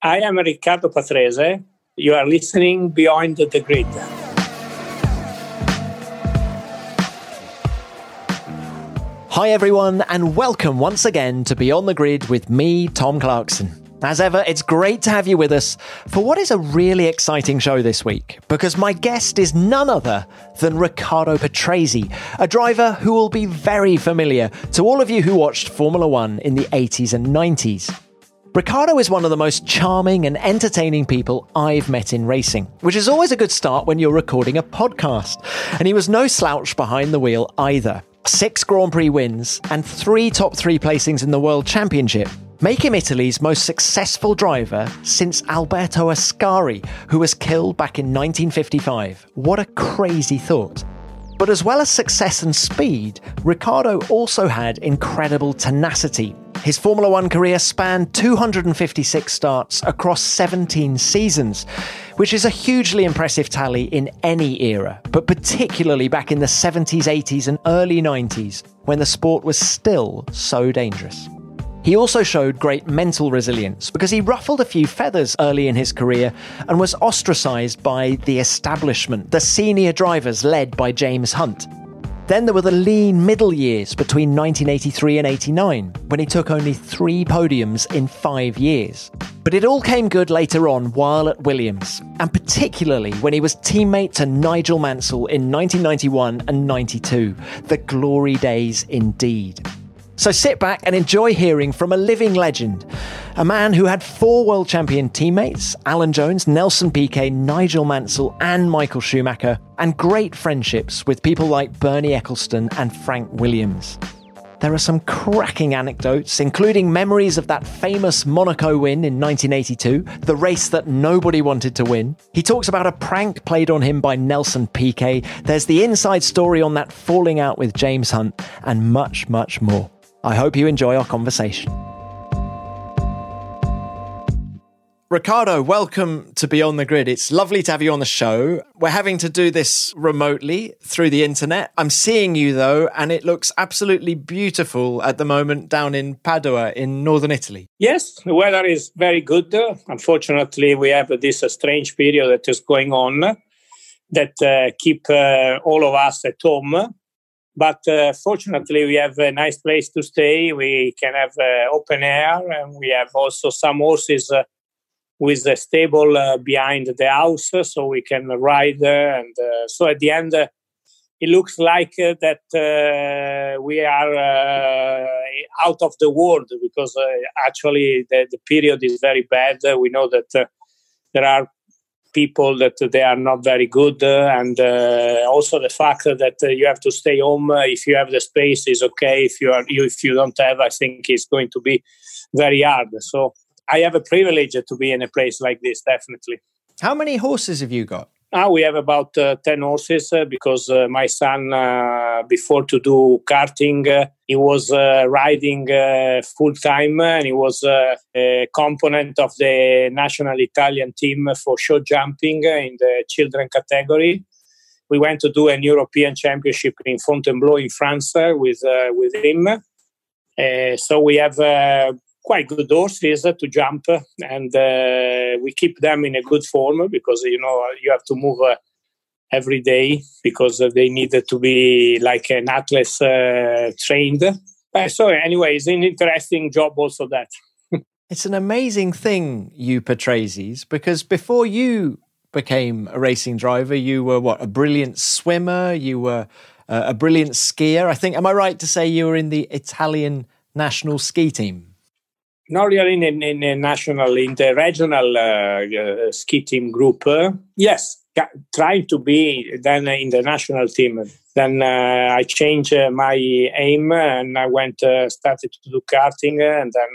I am Riccardo Patrese. You are listening Beyond the Grid. Hi, everyone, and welcome once again to Beyond the Grid with me, Tom Clarkson. As ever, it's great to have you with us for what is a really exciting show this week, because my guest is none other than Riccardo Patrese, a driver who will be very familiar to all of you who watched Formula One in the 80s and 90s. Riccardo is one of the most charming and entertaining people I've met in racing, which is always a good start when you're recording a podcast. And he was no slouch behind the wheel either six Grand Prix wins, and three top three placings in the World Championship make him Italy's most successful driver since Alberto Ascari, who was killed back in 1955. What a crazy thought. But as well as success and speed, Riccardo also had incredible tenacity. His Formula One career spanned 256 starts across 17 seasons, which is a hugely impressive tally in any era, but particularly back in the 70s, 80s, and early 90s, when the sport was still so dangerous. He also showed great mental resilience because he ruffled a few feathers early in his career and was ostracized by the establishment, the senior drivers led by James Hunt. Then there were the lean middle years between 1983 and 89, when he took only three podiums in five years. But it all came good later on while at Williams, and particularly when he was teammate to Nigel Mansell in 1991 and 92. The glory days indeed. So sit back and enjoy hearing from a living legend, a man who had four world champion teammates Alan Jones, Nelson Piquet, Nigel Mansell, and Michael Schumacher, and great friendships with people like Bernie Ecclestone and Frank Williams. There are some cracking anecdotes, including memories of that famous Monaco win in 1982, the race that nobody wanted to win. He talks about a prank played on him by Nelson Piquet. There's the inside story on that falling out with James Hunt, and much, much more. I hope you enjoy our conversation. Riccardo, welcome to Beyond the Grid. It's lovely to have you on the show. We're having to do this remotely through the internet. I'm seeing you though, and it looks absolutely beautiful at the moment down in Padua in northern Italy. Yes, the weather is very good. Unfortunately, we have this uh, strange period that is going on that uh, keep uh, all of us at home but uh, fortunately, we have a nice place to stay. We can have uh, open air, and we have also some horses uh, with a stable uh, behind the house, so we can ride. and uh, so at the end, uh, it looks like that we are out of the world because actually the, the, period is very bad. we know that there are people that they are not very good uh, and uh, also the fact that uh, you have to stay home if you have the space is okay. If you are if you don't have i think it's going to be very hard. So i have a privilege to be in a place like this definitely. How many horses have you got now we have about uh, 10 horses uh, because uh, my son, uh, before to do karting, uh, he was uh, riding full time and he was a component of the national Italian team for show jumping in the children category. We went to do an European championship in Fontainebleau in France with, with him. so we have quite good horses to jump, and uh, we keep them in a good form because you know you have to move uh, every day because they need to be like an athlete uh, trained. so anyway, it's an interesting job also that. it's an amazing thing, you Patreses, because before you became a racing driver, you were what a brilliant swimmer. You were uh, a brilliant skier. I think. Am I right to say you were in the Italian national ski team? Not really in, in, in a national, in the regional uh, uh, ski team group. Uh, yes, trying to be then in the national team. Then uh, I changed uh, my aim and I went uh, started to do karting, and then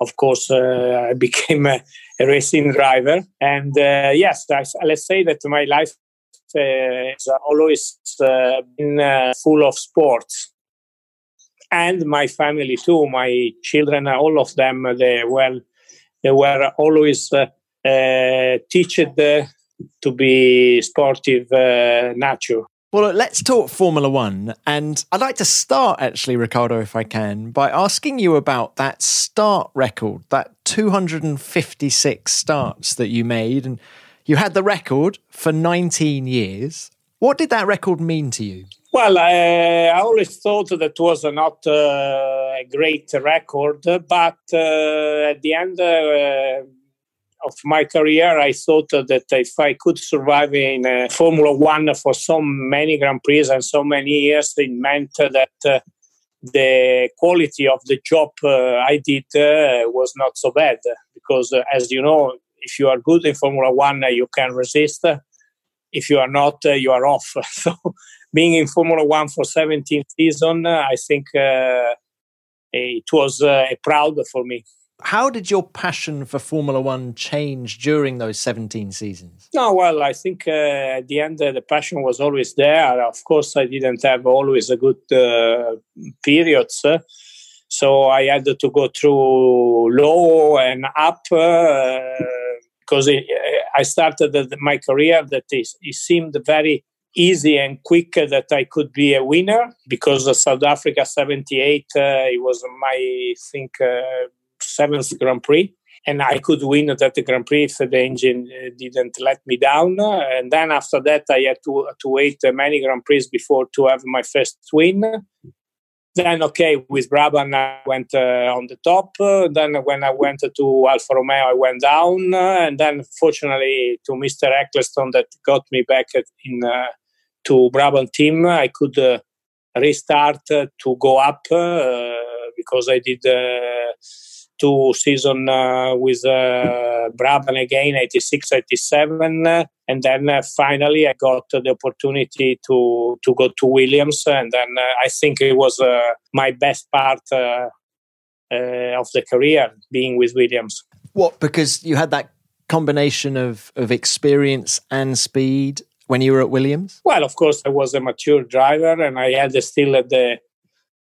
of course I became a, a racing driver. And yes, I, let's say that my life has always been full of sports. And my family too, my children, all of them, they well, they were always uh, uh, taught to be sportive nature. Well, let's talk Formula One. And I'd like to start, actually, Riccardo, if I can, by asking you about that start record, that 256 starts that you made. And you had the record for 19 years. What did that record mean to you? Well, I, I always thought that was not uh, a great record, but uh, at the end, uh, of my career, I thought that if I could survive in uh, Formula One for so many Grand Prix and so many years, it meant that uh, the quality of the job uh, I did uh, was not so bad. Because, uh, as you know, if you are good in Formula One, you can resist. If you are not, you are off. so, being in Formula One for 17 seasons, I think it was a proud for me. How did your passion for Formula One change during those 17 seasons? No, well, I think uh, at the end uh, the passion was always there. Of course, I didn't have always a good uh, periods. Uh, so I had to go through low and up because uh, I started my career that it, it seemed very easy and quick that I could be a winner because South Africa 78 uh, it was my I think uh, seventh Grand Prix. And I could win that Grand Prix if the engine uh, didn't let me down. And then after that, I had to, to wait many Grand Prix before to have my first win. Then, okay, with Brabham, I went uh, on the top. Then, when I went to Alfa Romeo, I went down. And then, fortunately, to Mr. Ecclestone, that got me back in uh, to Brabham team, I could uh, restart to go up because I did two season uh, with uh, Brabham again, 86, 87. Uh, and then uh, finally I got the opportunity to, to go to Williams. And then uh, I think it was uh, my best part of the career being with Williams. What? Because you had that combination of, of experience and speed when you were at Williams? Well, of course, I was a mature driver and I had still the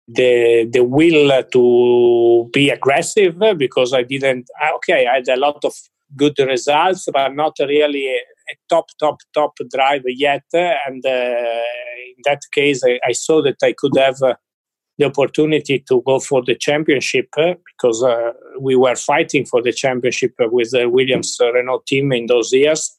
the the will to be aggressive because I didn't. Okay, I had a lot of good results, but not really a, a top top top driver yet. And uh, in that case, I, I, saw that I could have. Uh, the opportunity to go for the championship uh, because we were fighting for the championship with the Williams Renault team in those years.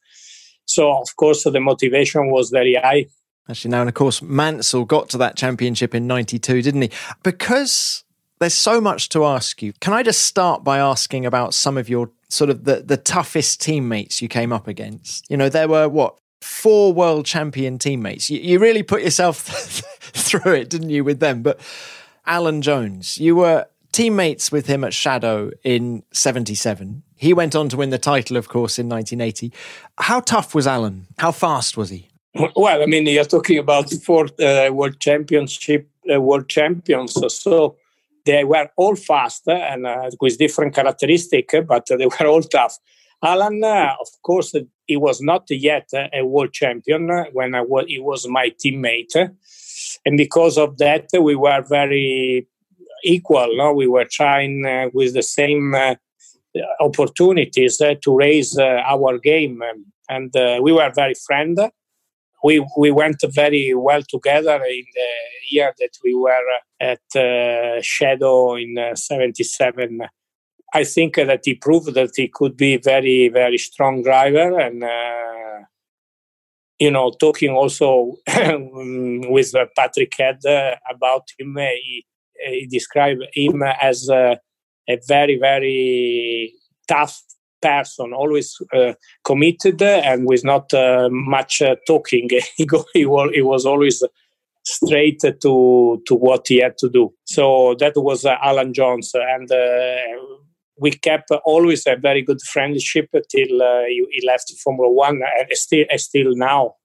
So, of course, the motivation was very high Actually, now, and of course, Mansell got to that championship in 92, didn't he? Because there's so much to ask you, can I just start by asking about some of your sort of the, the toughest teammates you came up against? You know, there were what? Four world champion teammates. You, you really put yourself through it, didn't you, with them? But Alan Jones, you were teammates with him at Shadow in 77. He went on to win the title, of course, in 1980. How tough was Alan? How fast was he? Well, I mean, you're talking about four uh, world championship, uh, world champions. So they were all fast and uh, with different characteristics, but they were all tough. Alan, uh, of course, he was not yet a world champion when I was, he was my teammate, and because of that, we were very equal. No, we were trying uh, with the same uh, opportunities to raise our game, and we were very friend. we we went very well together in the year that we were at uh, Shadow in '77. Uh, I think that he proved that he could be very very strong driver and. Uh, you know, talking also with Patrick Head uh, about him, he, he described him as a, a very, very tough person, always uh, committed and with not uh, much uh, talking. he, was always straight to to what he had to do. So that was uh, Alan Jones, and uh, we kept always a very good friendship till uh, he, he, left Formula One, and still still now.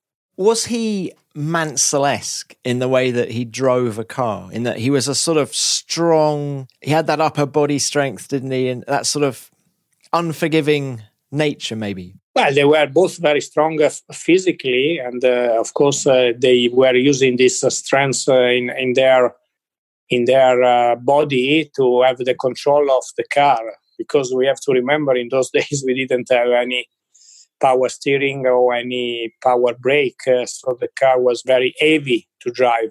Was he Mansell-esque in the way that he drove a car? In that he was a sort of strong, he had that upper body strength, didn't he? And that sort of unforgiving nature, maybe? Well, they were both very strong uh, physically, and uh, of course, uh, they were using this uh, strength uh, in in their in their body to have the control of the car. Because we have to remember, in those days, we didn't have any power steering or any power brake, uh, so the car was very heavy to drive.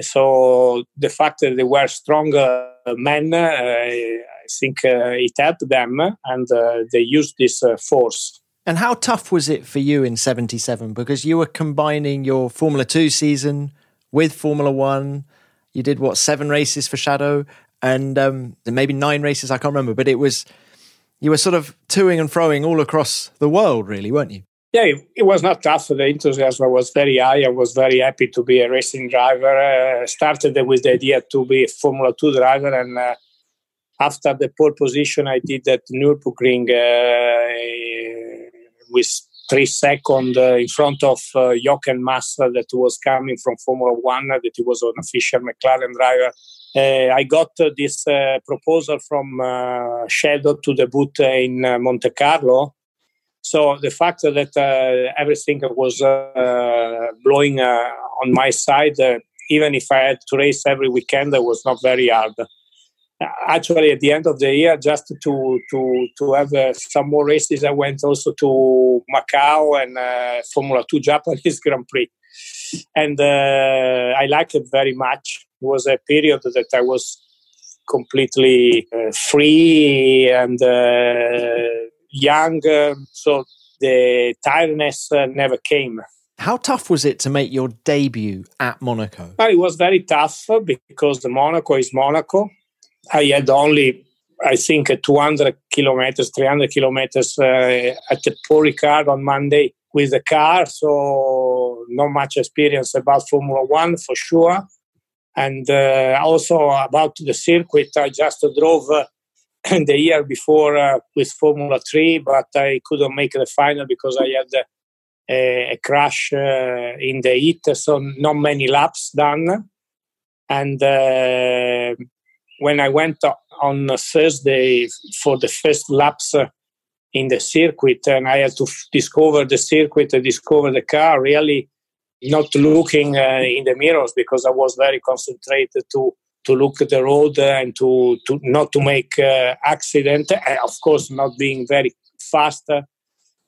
So the fact that they were stronger men, uh, I think uh, it helped them, and they used this force. And how tough was it for you in 77? Because you were combining your Formula 2 season with Formula 1. You did what, seven races for Shadow and um, maybe nine races, I can't remember, but it was, you were sort of toing and froing all across the world, really, weren't you? Yeah, it, it was not tough. The enthusiasm was very high. I was very happy to be a racing driver. Uh, started with the idea to be a Formula 2 driver and uh, after the pole position I did at Nürburgring uh, with three seconds uh, in front of uh, Jochen Mass that was coming from Formula One, that he was an official McLaren driver. Uh, I got uh, this uh, proposal from Shadow to debut in Monte Carlo. So the fact that everything was blowing on my side, even if I had to race every weekend, it was not very hard. Actually at the end of the year just to to to have uh, some more races i went also to macau and uh, formula 2 japanese grand prix. And uh, i liked it very much was a period that i was completely uh, free and uh, young so the tiredness uh, never came how tough was it to make your debut at Monaco? Well, it was very tough because the Monaco is Monaco I had only, I think, 200 kilometers, 300 kilometers uh, at the Paul Ricard on Monday with the car. So not much experience about Formula One for sure. And uh, also about the circuit, I just drove uh, the year before uh, with Formula 3, but I couldn't make the final because I had a, crash in the heat, so not many laps done. And when I went on Thursday for the first laps in the circuit, and I had to discover the circuit, discover the car, really not looking uh, in the mirrors because I was very concentrated to to look at the road and to, to not to make uh, accident. And of course, not being very fast.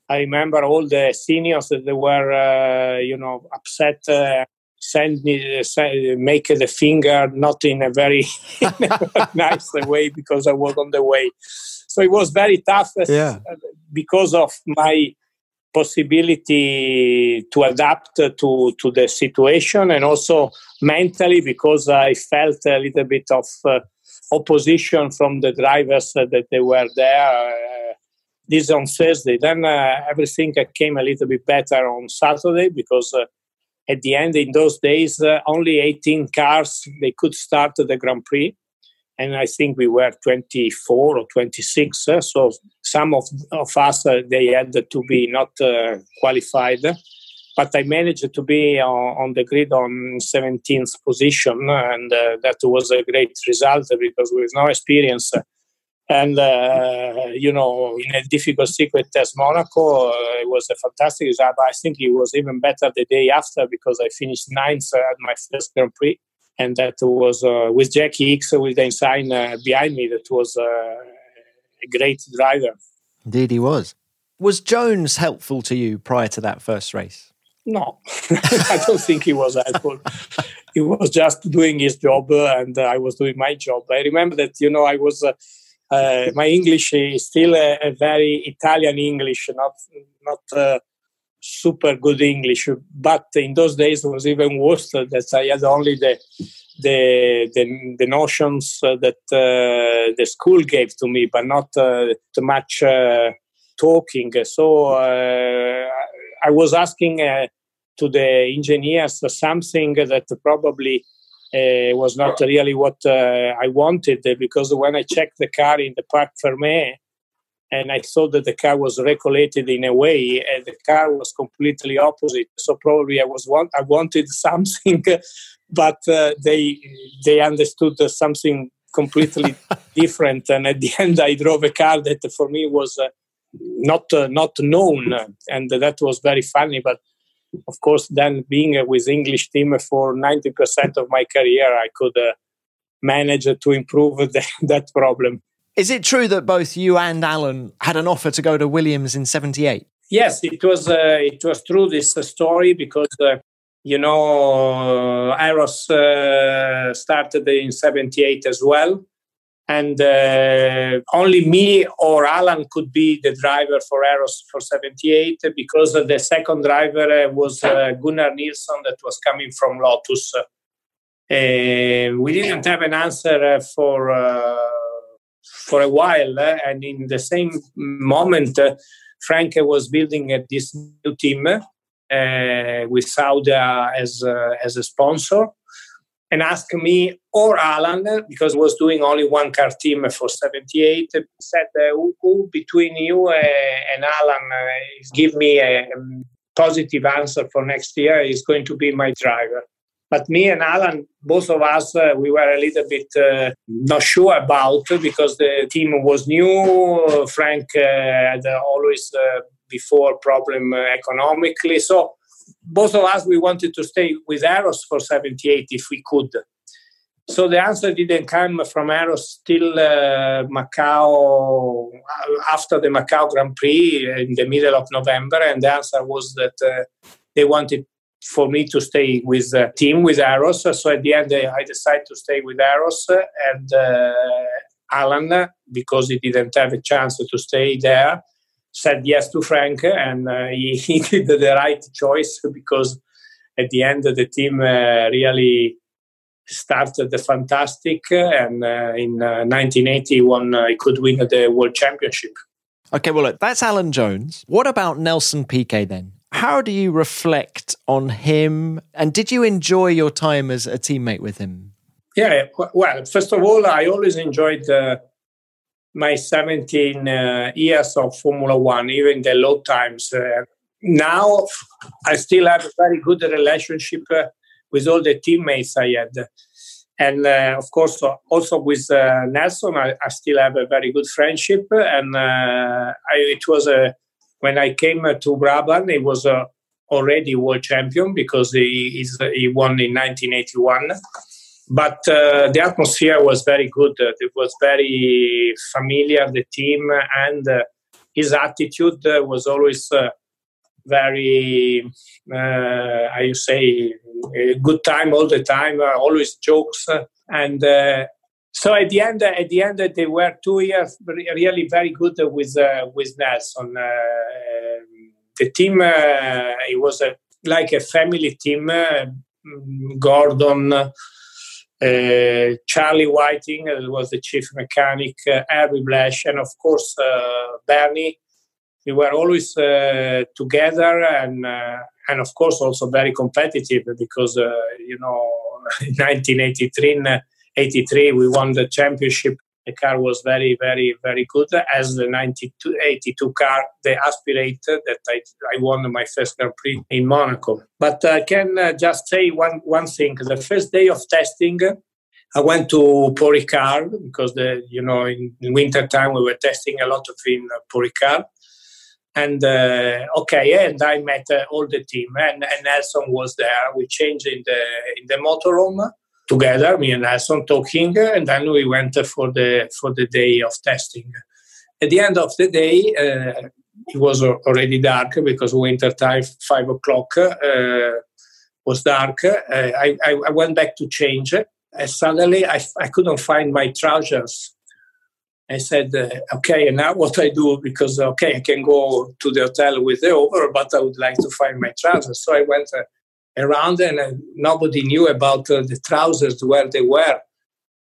I remember all the seniors that they were, uh, you know, upset uh, send me send, make the finger not in a very nice way because I was on the way. So it was very tough yeah. because of my possibility to adapt to to the situation and also mentally because I felt a little bit of uh, opposition from the drivers uh, that they were there. Uh, this on Thursday. Then uh, everything came a little bit better on Saturday because uh, at the end in those days uh, only 18 cars they could start the grand prix and i think we were 24 or 26 uh, so some of, of us uh, they had to be not uh, qualified but i managed to be on, on the grid on 17th position and uh, that was a great result because with no experience and uh, you know in a difficult circuit as Monaco, uh, it was a fantastic result. I think it was even better the day after because I finished ninth at my first Grand Prix, and that was uh, with Jacky Ickx with the sign behind me. That was a great driver. Indeed, he was. Was Jones helpful to you prior to that first race? No, I don't think he was helpful. he was just doing his job, uh, and I was doing my job. I remember that you know I was uh, my English is still a, a, very Italian English, not not uh, super good English. But in those days, it was even worse that I had only the the the, the notions that uh, the school gave to me, but not uh, too much uh, talking. So I was asking to the engineers something that probably uh, was not really what uh, I wanted because when I checked the car in the Parc Fermé and I thought that the car was regulated in a way, and the car was completely opposite. So probably I was want I wanted something, but uh, they they understood something completely different. And at the end, I drove a car that for me was uh, not uh, not known, and that was very funny. But of course, then being with English team for ninety percent of my career, I could uh, manage to improve the, that problem. Is it true that both you and Alan had an offer to go to Williams in '78? Yes, it was. Uh, it was true this story because uh, you know Arrows uh, started in '78 as well, and uh, only me or Alan could be the driver for Arrows for 78 because the second driver uh, was uh, Gunnar Nilsson that was coming from Lotus. Uh, we didn't have an answer uh, for uh, for a while, and in the same moment, Frank was building this new team with Saudia as as a sponsor and asked me or Alan, because was doing only one car team for 78, said, uh, who, who, between you uh, and Alan uh, give me a positive answer for next year is going to be my driver. But me and Alan, both of us, uh, we were a little bit uh, not sure about because the team was new. Frank uh, had always before problem economically. So both of us we wanted to stay with Arrows for 78 if we could. So the answer didn't come from Arrows till uh, Macau after the Macau Grand Prix in the middle of November, and the answer was that uh, they wanted for me to stay with the team with Arrows. So at the end, I decided to stay with Arrows and uh, Alan because he didn't have a chance to stay there said yes to Frank, and uh, he, he, did the right choice because at the end the team uh, really started the fantastic, and uh, in 1980 uh, won, he could win the world championship. Okay, well, look, that's Alan Jones. What about Nelson Piquet then? How do you reflect on him? And did you enjoy your time as a teammate with him? Yeah, well, first of all, I always enjoyed uh, my 17 uh, years of Formula One, even the low times. Uh, now I still have a very good relationship uh, with all the teammates I had. And uh, of course, also with uh, Nelson, I, I, still have a very good friendship. And uh, I, it was when I came to Brabham, he was already world champion because he, he won in 1981 but uh, the atmosphere was very good. Uh, it was very familiar, the team, and uh, his attitude uh, was always uh, very, uh, I say, good time all the time, always jokes. and so at the end, at the end, they were two years really very good with with Nelson. the team, it was a, like a family team. Gordon, uh, Charlie Whiting uh, was the chief mechanic, uh, Herbie Blash, and of course uh, Bernie. We were always uh, together, and uh, and of course also very competitive because you know in 1983, 83 we won the championship the car was very, very, very good. As the 92, 82 car, the Aspirator that I, I won my first Grand Prix in Monaco. But I can uh, just say one, one thing. The first day of testing, I went to Paul Ricard because the you know in, in winter time we were testing a lot of in uh, Paul And uh, okay, and I met uh, all the team, and, and Nelson was there. We changed in the in the motor motorhome, together, me and Nelson talking, and then we went for the for the day of testing. At the end of the day, uh, it was already dark because winter time, five o'clock, uh, was dark. Uh, I, I, went back to change, and suddenly I, I couldn't find my trousers. I said, uh, okay, and now what I do? Because, okay, I can go to the hotel with the over, but I would like to find my trousers. So I went uh, around and uh, nobody knew about uh, the trousers where they were.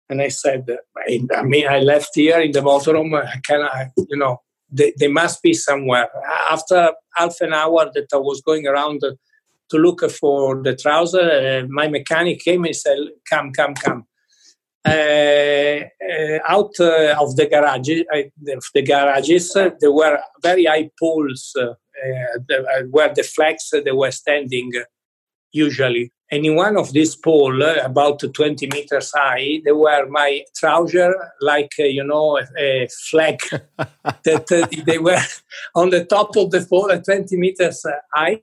And I said, I mean, I left here in the motorhome. I can, I, you know, they, they, must be somewhere. After half an hour that I was going around to look for the trouser, uh, my mechanic came and said, "Come, come, come." Uh, uh, out uh, of the of the garages, there were very high poles where the flags they were standing usually. And in one of these pole, uh, about 20 meters high, there were my trousers, like, uh, you know, a, a flag that uh, they were on the top of the pole at 20 meters uh, high.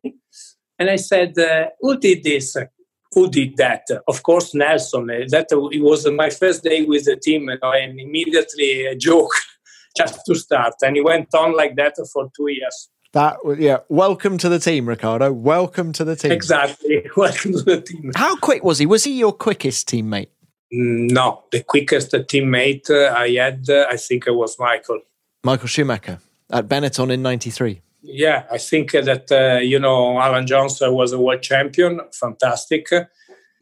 And I said, uh, who did this? Who did that? Of course, Nelson. Uh, that it was my first day with the team, and immediately a joke just to start. And he went on like that for two years. That yeah. Welcome to the team, Riccardo. Welcome to the team. Exactly. Welcome to the team. How quick was he? Was he your quickest teammate? Mm, no, the quickest teammate uh, I had, uh, I think it was Michael. Michael Schumacher at Benetton in '93. Yeah, I think that uh, you know Alan Jones was a world champion, fantastic.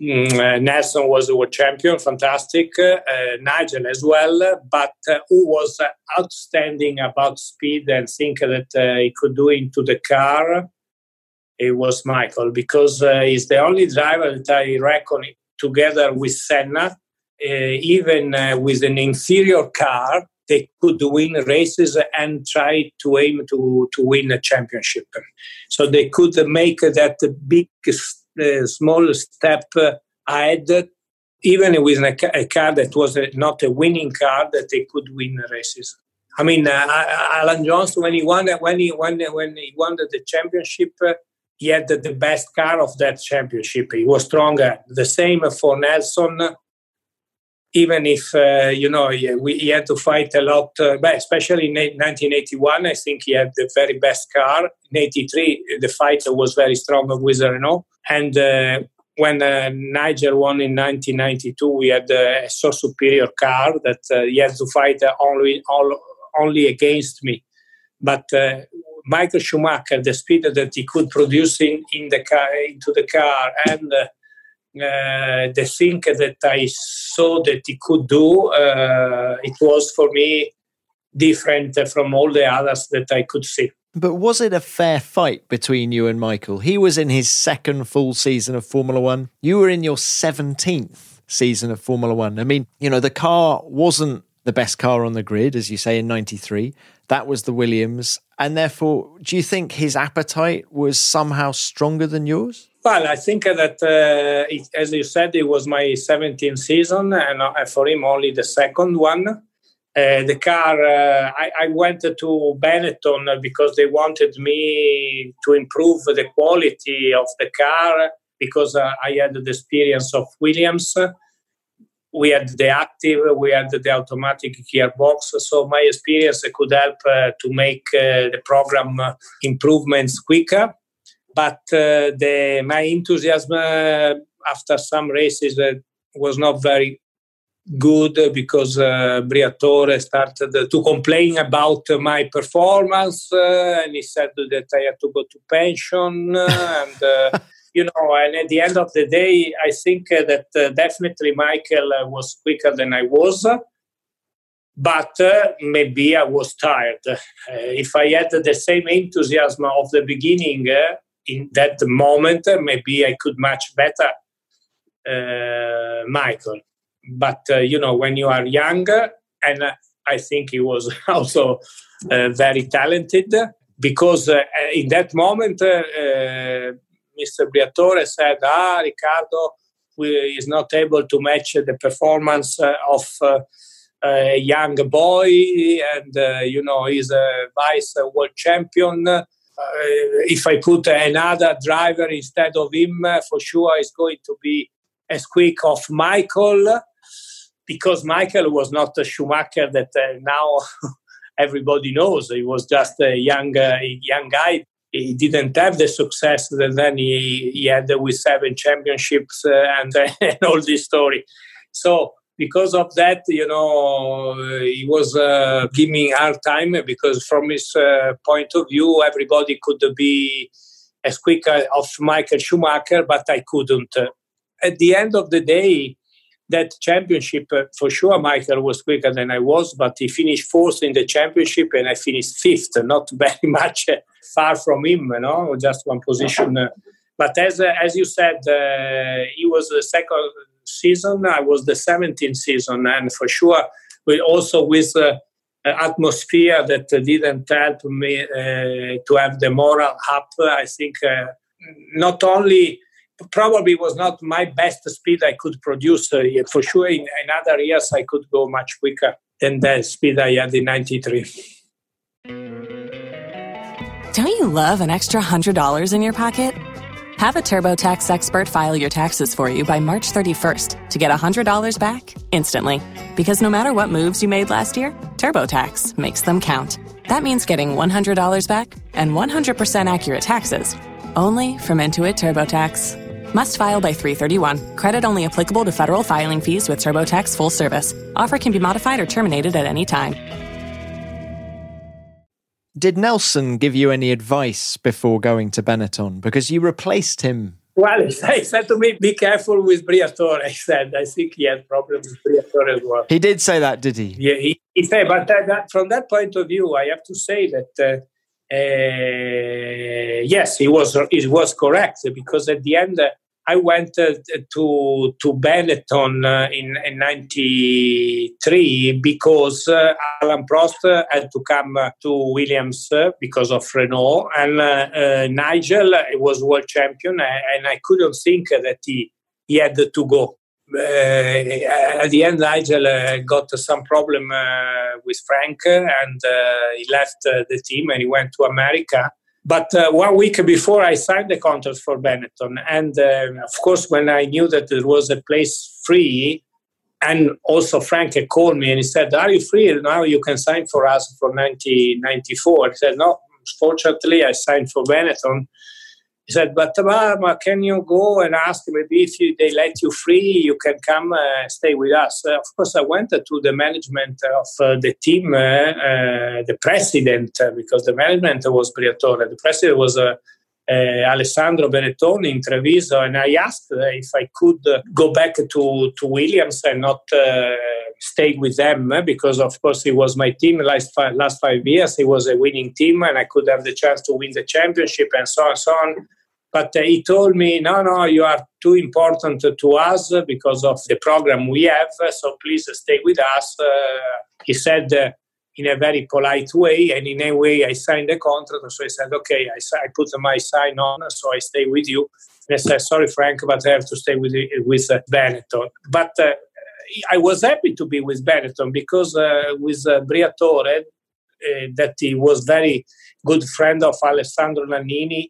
Mm, uh, Nelson was a world champion, fantastic. Uh, Nigel as well, but uh, who was outstanding about speed and think that uh, he could do into the car, it was Michael because uh, he's the only driver that I reckon together with Senna, uh, even with an inferior car, they could win races and try to aim to, to win a championship. So they could make that big uh, small step ahead, even with a, a car that was not a winning car, that they could win races. I mean, uh, Alan Jones when he won when he won when he won the championship, uh, he had the, the, best car of that championship. He was stronger. The same for Nelson. Even if uh, you know he, we, he, had to fight a lot, uh, but especially in 1981, I think he had the very best car. In '83, the fight was very strong with Renault, and uh, when uh, Nigel won in 1992, we had uh, a so superior car that uh, he had to fight only all, only against me. But uh, Michael Schumacher, the speed that he could produce in, in the car, into the car, and uh, uh, the thing that I saw that he could do, it was for me different from all the others that I could see. But was it a fair fight between you and Michael? He was in his second full season of Formula One. You were in your 17th season of Formula One. I mean, you know, the car wasn't the best car on the grid, as you say, in 93. That was the Williams. And therefore, do you think his appetite was somehow stronger than yours? Well, I think that, uh, it, as you said, it was my 17th season, and uh, for him, only the second one. Uh, the car, uh, I, I, went to Benetton because they wanted me to improve the quality of the car because uh, I had the experience of Williams. We had the active, we had the automatic gearbox, so my experience could help uh, to make uh, the program improvements quicker. But the, my enthusiasm after some races was not very good because uh, Briatore started to complain about my performance uh, and he said that I had to go to pension and uh, you know and at the end of the day I think that uh, definitely Michael uh, was quicker than I was but uh, maybe I was tired. If I had the same enthusiasm of the beginning in that moment maybe I could match better Michael but uh, you know when you are young and uh, i think he was also uh, very talented because uh, in that moment uh, uh, mr briatore said ah riccardo is not able to match the performance of a young boy and you know he's a vice world champion. If i put another driver instead of him for sure it's going to be as quick of michael because Michael was not a Schumacher that uh, now everybody knows. He was just a young, uh, young guy. He didn't have the success that then he, he had with seven championships uh, and, and all this story. So because of that, you know, he was uh, giving hard time because from his uh, point of view, everybody could be as quick as Michael Schumacher, but I couldn't. At the end of the day, that championship, uh, for sure, Michael was quicker than I was, but he finished fourth in the championship and I finished fifth, not very much uh, far from him, you know, just one position. Uh, but as uh, as you said, uh, he was the second season, I was the 17th season, and for sure, we also with uh, atmosphere that didn't help me to have the moral up. I think not only probably was not my best speed I could produce. Uh, for sure, in, in other years, I could go much quicker than the speed I had in 93. Don't you love an extra $100 in your pocket? Have a TurboTax expert file your taxes for you by March 31st to get $100 back instantly. Because no matter what moves you made last year, TurboTax makes them count. That means getting $100 back and 100% accurate taxes only from Intuit TurboTax. Must file by 331. Credit only applicable to federal filing fees with TurboTax full service. Offer can be modified or terminated at any time. Did Nelson give you any advice before going to Benetton? Because you replaced him. Well, he said to me, be careful with Briatore. I said, I think he had problems with Briatore as well. He did say that, did he? Yeah, he, he said, but that, that, from that point of view, I have to say that. Uh, uh, yes, he was he was correct because at the end uh, I went uh, to to Benetton uh, in, in '93 because uh, Alain Prost had to come to Williams because of Renault, and Nigel was world champion, and I couldn't think that he he had to go. Uh, at the end, Nigel uh, got some problem uh, with Frank, and he left the team and he went to America. But uh, one week before, I signed the contract for Benetton. And uh, of course, when I knew that there was a place free, and also Frank called me and he said, Are you free? Now you can sign for us for 1994. I said, No, fortunately, I signed for Benetton. He said, but uh, can you go and ask maybe if you, they let you free, you can come uh, stay with us? Uh, of course, I went to the management of uh, the team, uh, uh, the president, because the management was Briatore. The president was Alessandro Benettoni in Treviso, and I asked if I could go back to, to Williams and not stay with them because, of course, it was my team last five, last five years. It was a winning team, and I could have the chance to win the championship and so on and so on. But uh, he told me, no, no, you are too important to us because of the program we have. So please stay with us. Uh, he said uh, in a very polite way, and in a way, I signed the contract. So I said, okay, I, I put my sign on, so I stay with you. And I said, sorry, Frank, but I have to stay with with Benetton. But uh, I was happy to be with Benetton because uh, with uh, Briatore, uh, that he was very good friend of Alessandro Nannini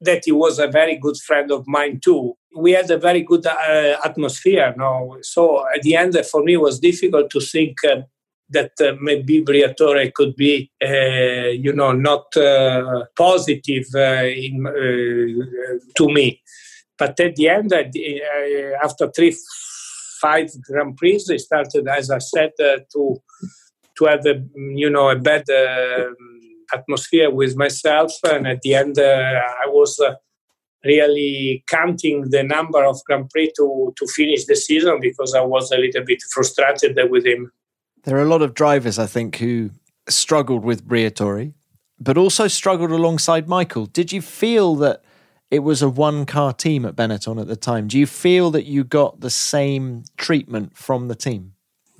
that he was a very good friend of mine too. We had a very good uh, atmosphere. No, so at the end, for me, was difficult to think uh, that uh, maybe Briatore could be, uh, you know, not uh, positive uh, in, to me. But at the end, after three, five Grand Prix, I started, as I said, to to have a, you know, a better atmosphere with myself. And at the end, uh, I was uh, really counting the number of Grand Prix to, to finish the season because I was a little bit frustrated with him. There are a lot of drivers, I think, who struggled with Briatore, but also struggled alongside Michael. Did you feel that it was a one car team at Benetton at the time? Do you feel that you got the same treatment from the team?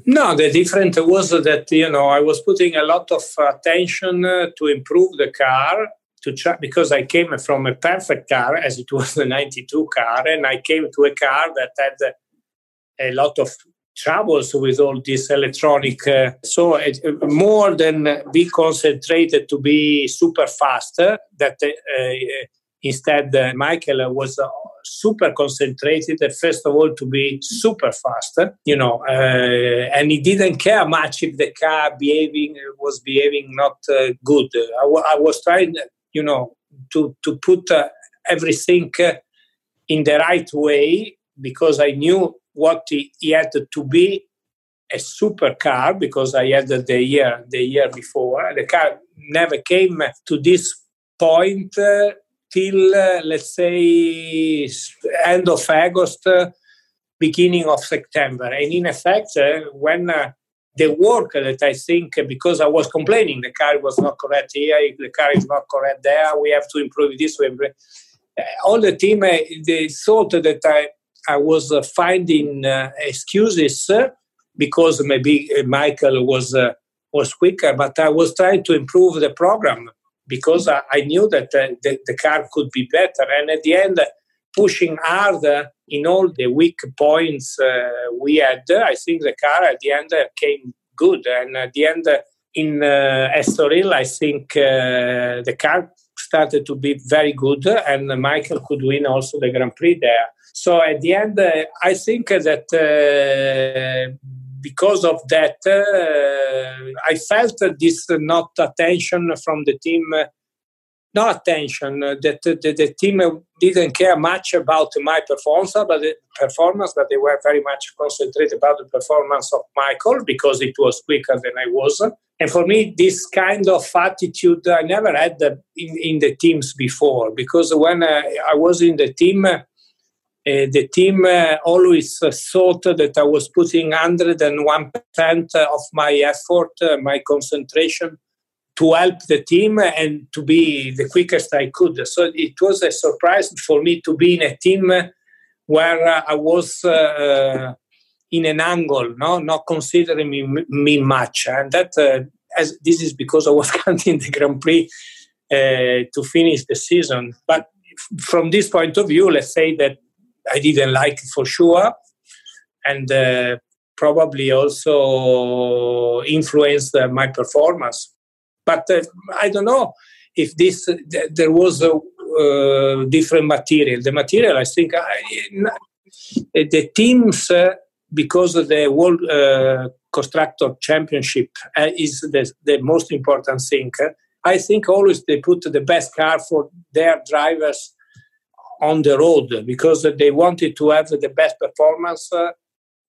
No, the difference was that you know I was putting a lot of attention uh, to improve the car to try because I came from a perfect car as it was the 92 car and I came to a car that had a lot of troubles with all this electronic uh, so it, more than be concentrated to be super fast uh, that instead uh, Michael was uh, super concentrated first of all to be super fast you know uh, and he didn't care much if the car behaving was behaving not uh, good. I, w- I was trying you know to to put uh, everything uh, in the right way because i knew what he, he, had to be a super car because i had the year the year before. The car never came to this point uh, till uh, let's say end of August, uh, beginning of September. And in effect, uh, when uh, the work that I think uh, because I was complaining the car was not correct here, the car is not correct there, we have to improve this way. Uh, all the team they thought that I I was finding excuses because maybe Michael was was quicker, but I was trying to improve the program because I, I knew that uh, the, the, car could be better. And at the end, pushing harder in all the weak points uh, we had. I think the car at the end came good, and at the end in uh, Estoril, I think uh, the car started to be very good, and Michael could win also the Grand Prix there. So at the end, uh, I think that uh, because of that, uh, I felt this not attention from the team no attention uh, that the, the, team didn't care much about my performance but the performance but they were very much concentrated about the performance of michael because it was quicker than i was. And for me this kind of attitude i never had in, in the teams before because when uh, i was in the team uh, the team uh, always uh, thought that I was putting 101% of my effort, my concentration to help the team and to be the quickest I could. So it was a surprise for me to be in a team where I was uh, in an angle, no, not considering me, me much, and that uh, as this is because I was counting the Grand Prix uh, to finish the season. But from this point of view, let's say that I didn't like for sure, and uh, probably also influenced uh, my performance but uh, I don't know if this th- there was a uh, different material. The material, I think, the teams uh, because the World uh, Constructor Championship is the, the most important thing. I think always they put the best car for their drivers on the road because they wanted to have the best performance uh,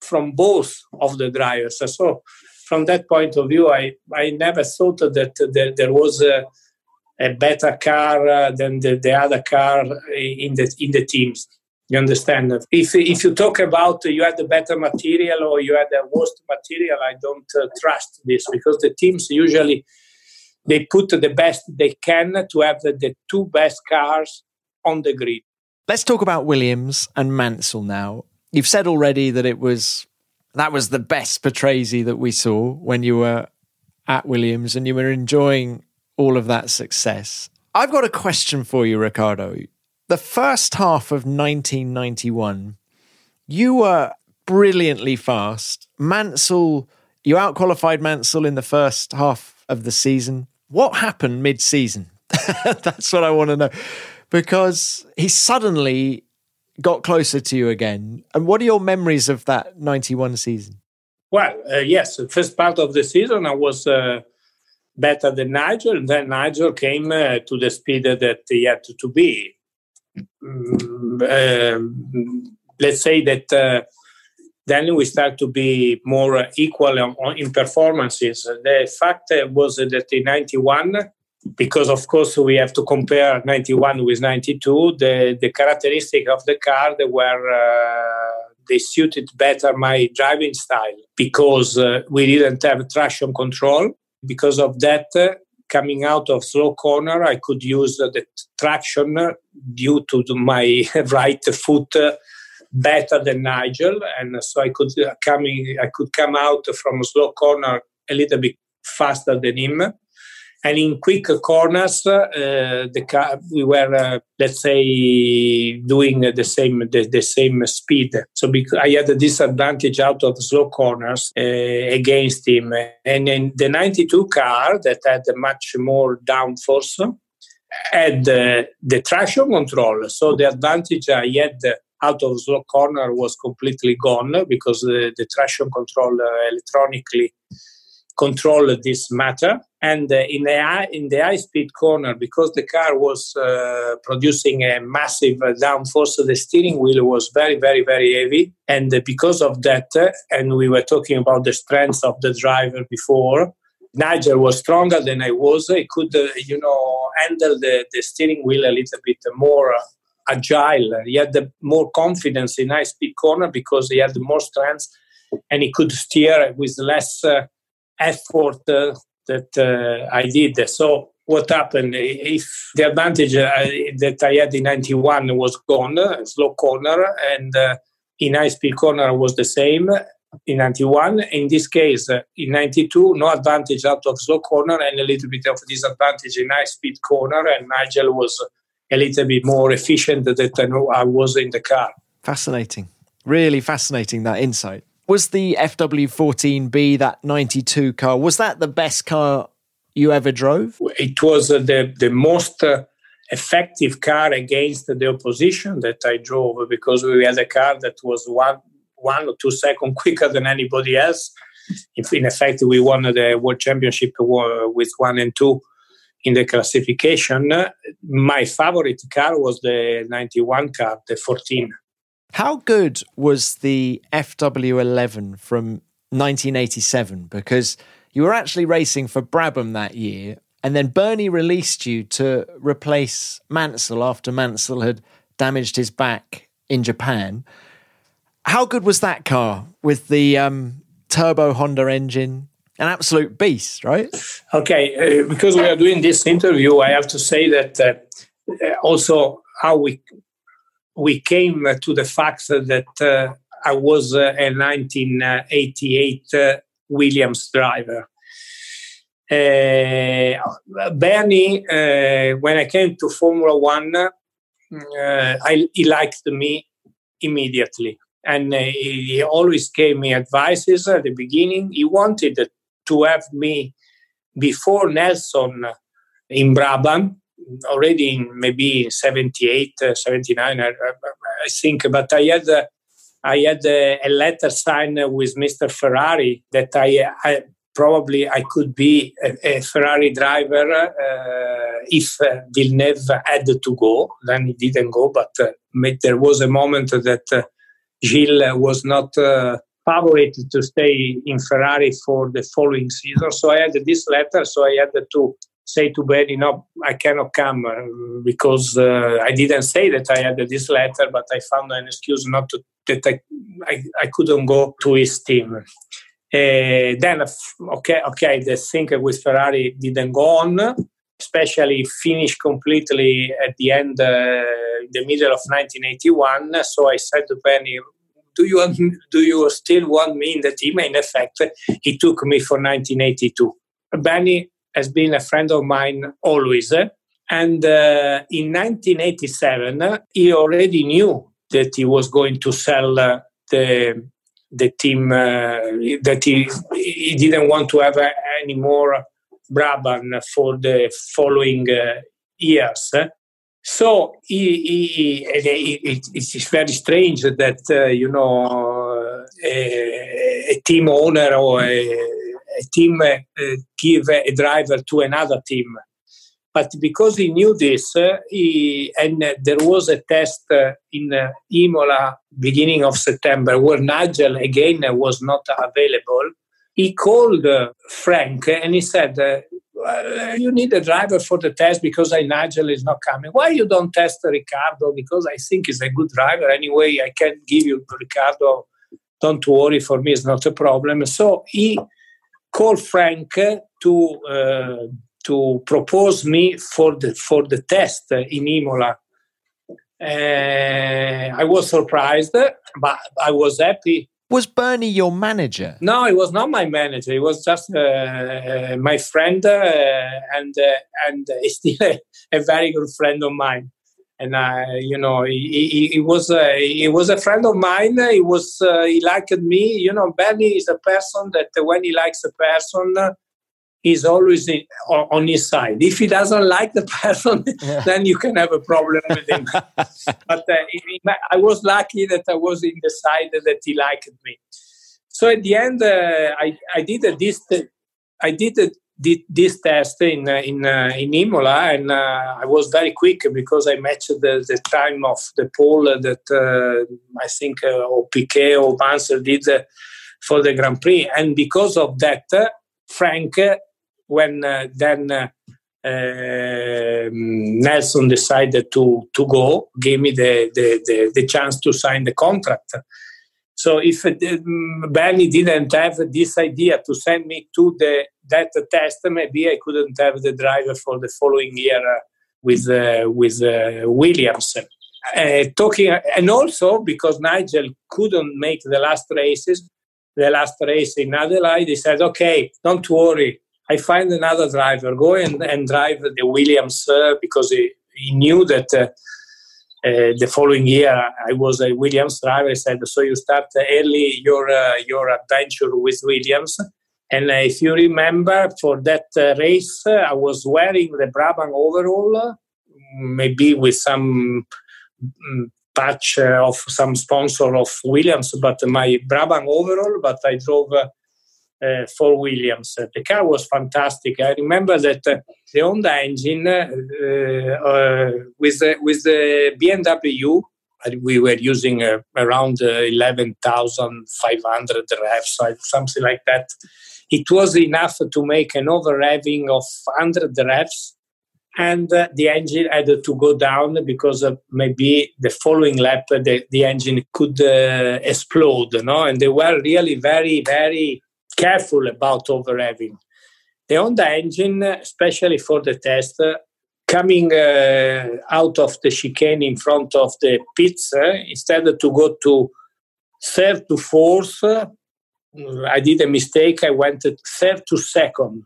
from both of the drivers. So from that point of view, I, I never thought that there, there was a, a better car uh, than the, the other car in the in the teams. You understand? If if you talk about you had the better material or you had the worst material, I don't uh, trust this because the teams usually they put the best they can to have the, the two best cars on the grid. Let's talk about Williams and Mansell now. You've said already that it was that was the best Patrese that we saw when you were at Williams and you were enjoying all of that success. I've got a question for you, Riccardo. The first half of 1991, you were brilliantly fast. Mansell, you outqualified Mansell in the first half of the season. What happened mid season? That's what I want to know. Because he suddenly got closer to you again. And what are your memories of that 91 season? Well, uh, yes, the first part of the season I was uh, better than Nigel, and then Nigel came uh, to the speed that he had to, be. Mm, let's say that uh, then we start to be more equal in performances. The fact was that in 91, because of course we have to compare 91 with 92 the the characteristic of the car they were uh, they suited better my driving style because uh, we didn't have traction control. Because of that uh, coming out of slow corner i could use the traction due to my right foot uh, better than nigel. And so i could uh, coming i could come out from slow corner a little bit faster than him and in quick corners uh, the car, we were uh, let's say doing the same the, the, same speed. So i had a disadvantage out of slow corners uh, against him. And in the 92 car that had much more downforce had uh, the traction control. So the advantage i had out of slow corner was completely gone because the, the traction control uh, electronically control this matter. And uh, in the in the high speed corner, because the car was uh, producing a massive uh, downforce, the steering wheel was very, very, very heavy. And because of that, and we were talking about the strength of the driver before, Nigel was stronger than I was. He could, uh, you know, handle the, the steering wheel a little bit more agile. He had the more confidence in high speed corner because he had more strength and he could steer with less uh, effort uh, that uh, I did. So what happened if the advantage uh, that I had in 91 was gone, slow corner, and in high speed corner was the same in 91. In this case, uh, in 92, no advantage out of slow corner and a little bit of disadvantage in high speed corner. And Nigel was a little bit more efficient than I was in the car. Fascinating. Really fascinating that insight. Was the FW14B, that 92 car, was that the best car you ever drove? It was uh, the, the most uh, effective car against the opposition that I drove because we had a car that was one, one or two seconds quicker than anybody else. If in effect we won the World Championship with one and two in the classification, my favorite car was the 91 car, the 14. How good was the FW11 from 1987? Because you were actually racing for Brabham that year, and then Bernie released you to replace Mansell after Mansell had damaged his back in Japan. How good was that car with the um, turbo Honda engine? An absolute beast, right? Okay, uh, because we are doing this interview, I have to say that uh, also how we we came to the fact that uh, I was a 1988 uh, Williams driver. Uh, Bernie, when I came to Formula One, I, he liked me immediately. And he always gave me advices at the beginning. He wanted to have me before Nelson in Brabham, already in maybe 78, uh, 79, I, I, think. But I had I had a, a, letter signed with Mr. Ferrari that I, I probably I could be a, a Ferrari driver uh, if uh, Villeneuve had to go. Then he didn't go, but uh, there was a moment that uh, Gilles was not uh, to stay in Ferrari for the following season. So I had this letter, so I had to say to Benny, no, I cannot come uh, because uh, I didn't say that I had this letter, but I found an excuse not to, that I, I, I couldn't go to his team. Uh, then, okay, okay, the thing with Ferrari didn't go on, especially finished completely at the end, uh, the middle of 1981. So I said to Benny, do you do you still want me in the team? In effect, he took me for 1982. Benny has been a friend of mine always. And uh, in 1987, he already knew that he was going to sell uh, the the team. Uh, that he he didn't want to have any more Brabham for the following uh, years. So he, he, he, it's very strange that uh, you know a, a team owner or a a team uh, give a driver to another team. But because he knew this, uh, he, and there was a test in Imola beginning of September where Nigel again was not available. He called Frank and he said, you need a driver for the test because I Nigel is not coming. Why you don't test Riccardo? Because I think he's a good driver anyway. I can give you Riccardo. Don't worry, for me it's not a problem. So he called Frank to uh, to propose me for the for the test in Imola. Uh, I was surprised, but I was happy. Was Bernie your manager? No, he was not my manager. He was just uh, uh my friend, uh, and uh, and he's still a, a, very good friend of mine and uh, you know he, he, he, was a, he was a friend of mine. He was uh, he liked me. You know Benny is a person that when he likes a person he's always in, on, on, his side. If he doesn't like the person yeah. then you can have a problem with him. But uh, I was lucky that I was in the side that he liked me. So at the end uh, I, I did a distance I did a did this test in uh, in uh, in Imola, and uh, I was very quick because I matched the, the time of the pole that I think or Piquet or Mansell did for the Grand Prix, and because of that, Frank, when then. Uh, Nelson decided to to go, gave me the, the, the, the, chance to sign the contract. So if uh, Bernie didn't have this idea to send me to the that test, maybe I couldn't have the driver for the following year uh, with uh, with uh, Williams. Talking and also because Nigel couldn't make the last races, the last race in Adelaide, he said, "Okay, don't worry, I find another driver. Go and, and drive the Williams uh, because he, he knew that uh, uh, the following year I was a Williams driver. He said, "So you start early your your adventure with Williams." And if you remember, for that uh, race, I was wearing the Brabham overall, maybe with some mm, patch of some sponsor of Williams, but my Brabham overall. But I drove uh, for Williams. Uh, the car was fantastic. I remember that uh, the Honda engine with the, with the BMW we were using uh, around uh, 11,500 revs, something like that. It was enough to make an over revving of 100 revs, and uh, the engine had to go down because maybe the following lap the, the engine could explode. No? And they were really very, very careful about over-revving. The Honda engine, especially for the test, coming uh, out of the chicane in front of the pits, uh, instead to go to third to fourth, uh, I did a mistake. I went third to second.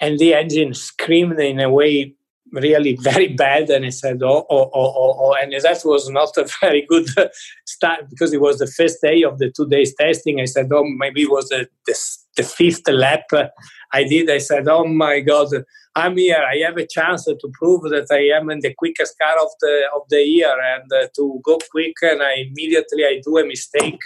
And the engine screamed in a way really very bad and I said oh, oh, oh, oh, oh. and that was not a very good start because it was the first day of the two days testing I said oh maybe it was the, the, the fifth lap I did I said oh my god I'm here I have a chance to prove that I am in the quickest car of the of the year and uh, to go quick and I immediately I do a mistake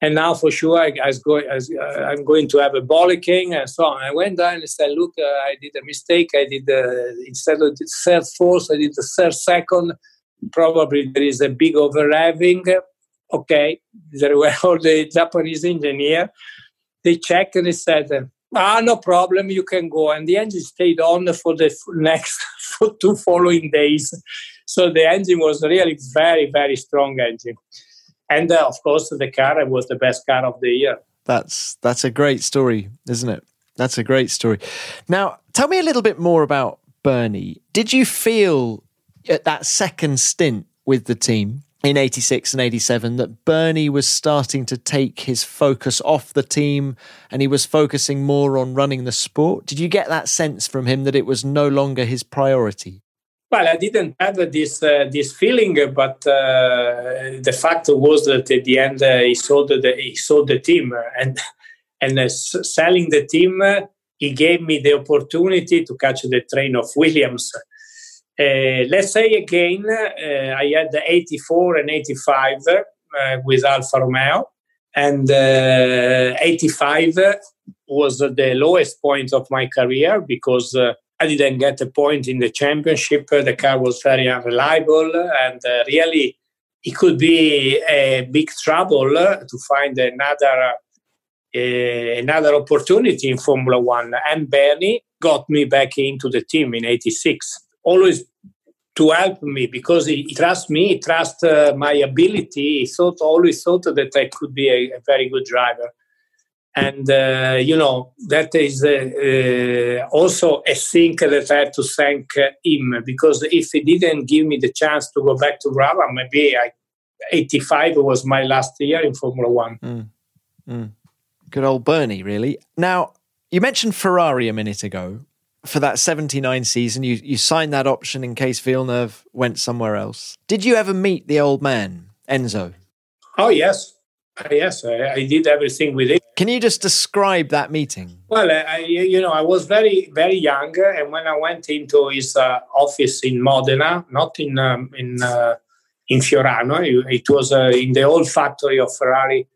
and now for sure I, I go, I, am going to have a bollocking and so on. I went down and said, look, uh, I did a mistake. I did uh, instead of the third force, I did the third second. Probably there is a big over-revving. Okay, there were all the Japanese engineer. They checked and they said, ah, no problem, you can go. And the engine stayed on for the next for two following days. So the engine was really very, very strong engine and uh, of course the car was the best car of the year that's that's a great story isn't it that's a great story now tell me a little bit more about bernie did you feel at that second stint with the team in 86 and 87 that Bernie was starting to take his focus off the team and he was focusing more on running the sport. Did you get that sense from him that it was no longer his priority? Well, I didn't have this uh, this feeling, but uh, the fact was that at the end uh, he sold the he sold the team, and and uh, selling the team, he gave me the opportunity to catch the train of Williams. Uh, let's say again, uh, I had 84 and 85 with Alfa Romeo, and 85 was the lowest point of my career because I didn't get a point in the championship. The car was very unreliable, and uh, really, it could be a big trouble to find another uh, another opportunity in Formula One. And Bernie got me back into the team in '86, always to help me because he, he trusts me, he trusts uh, my ability. He thought always thought that I could be a, a very good driver and uh, you know that is uh, uh, also a thing that I have to thank him because if he didn't give me the chance to go back to Brabham, maybe I, 85 was my last year in Formula One. Mm. Mm. Good old Bernie, really. Now you mentioned Ferrari a minute ago. For that 79 season, you, you signed that option in case Villeneuve went somewhere else. Did you ever meet the old man, Enzo? Oh, yes. Yes, I, I did everything with it. Can you just describe that meeting? Well, I, you know, I was very, very young, and when I went into his uh, office in Modena, not in um, in uh, in Fiorano, it was uh, in the old factory of Ferrari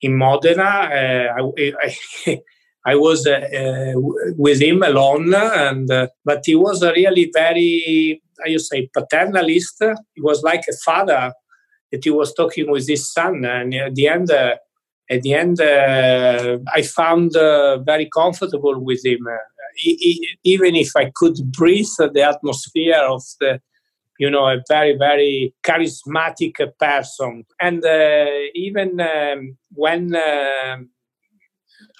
in Modena. Uh, I, I, I, was uh, uh, with him alone, and but he was a really very, how you say, paternalist. He was like a father that he was talking with his son, and at the end at the end, uh, I found uh, very comfortable with him. Uh, even if I could breathe the atmosphere of the, you know, a very, very charismatic person. And uh, even um, when uh,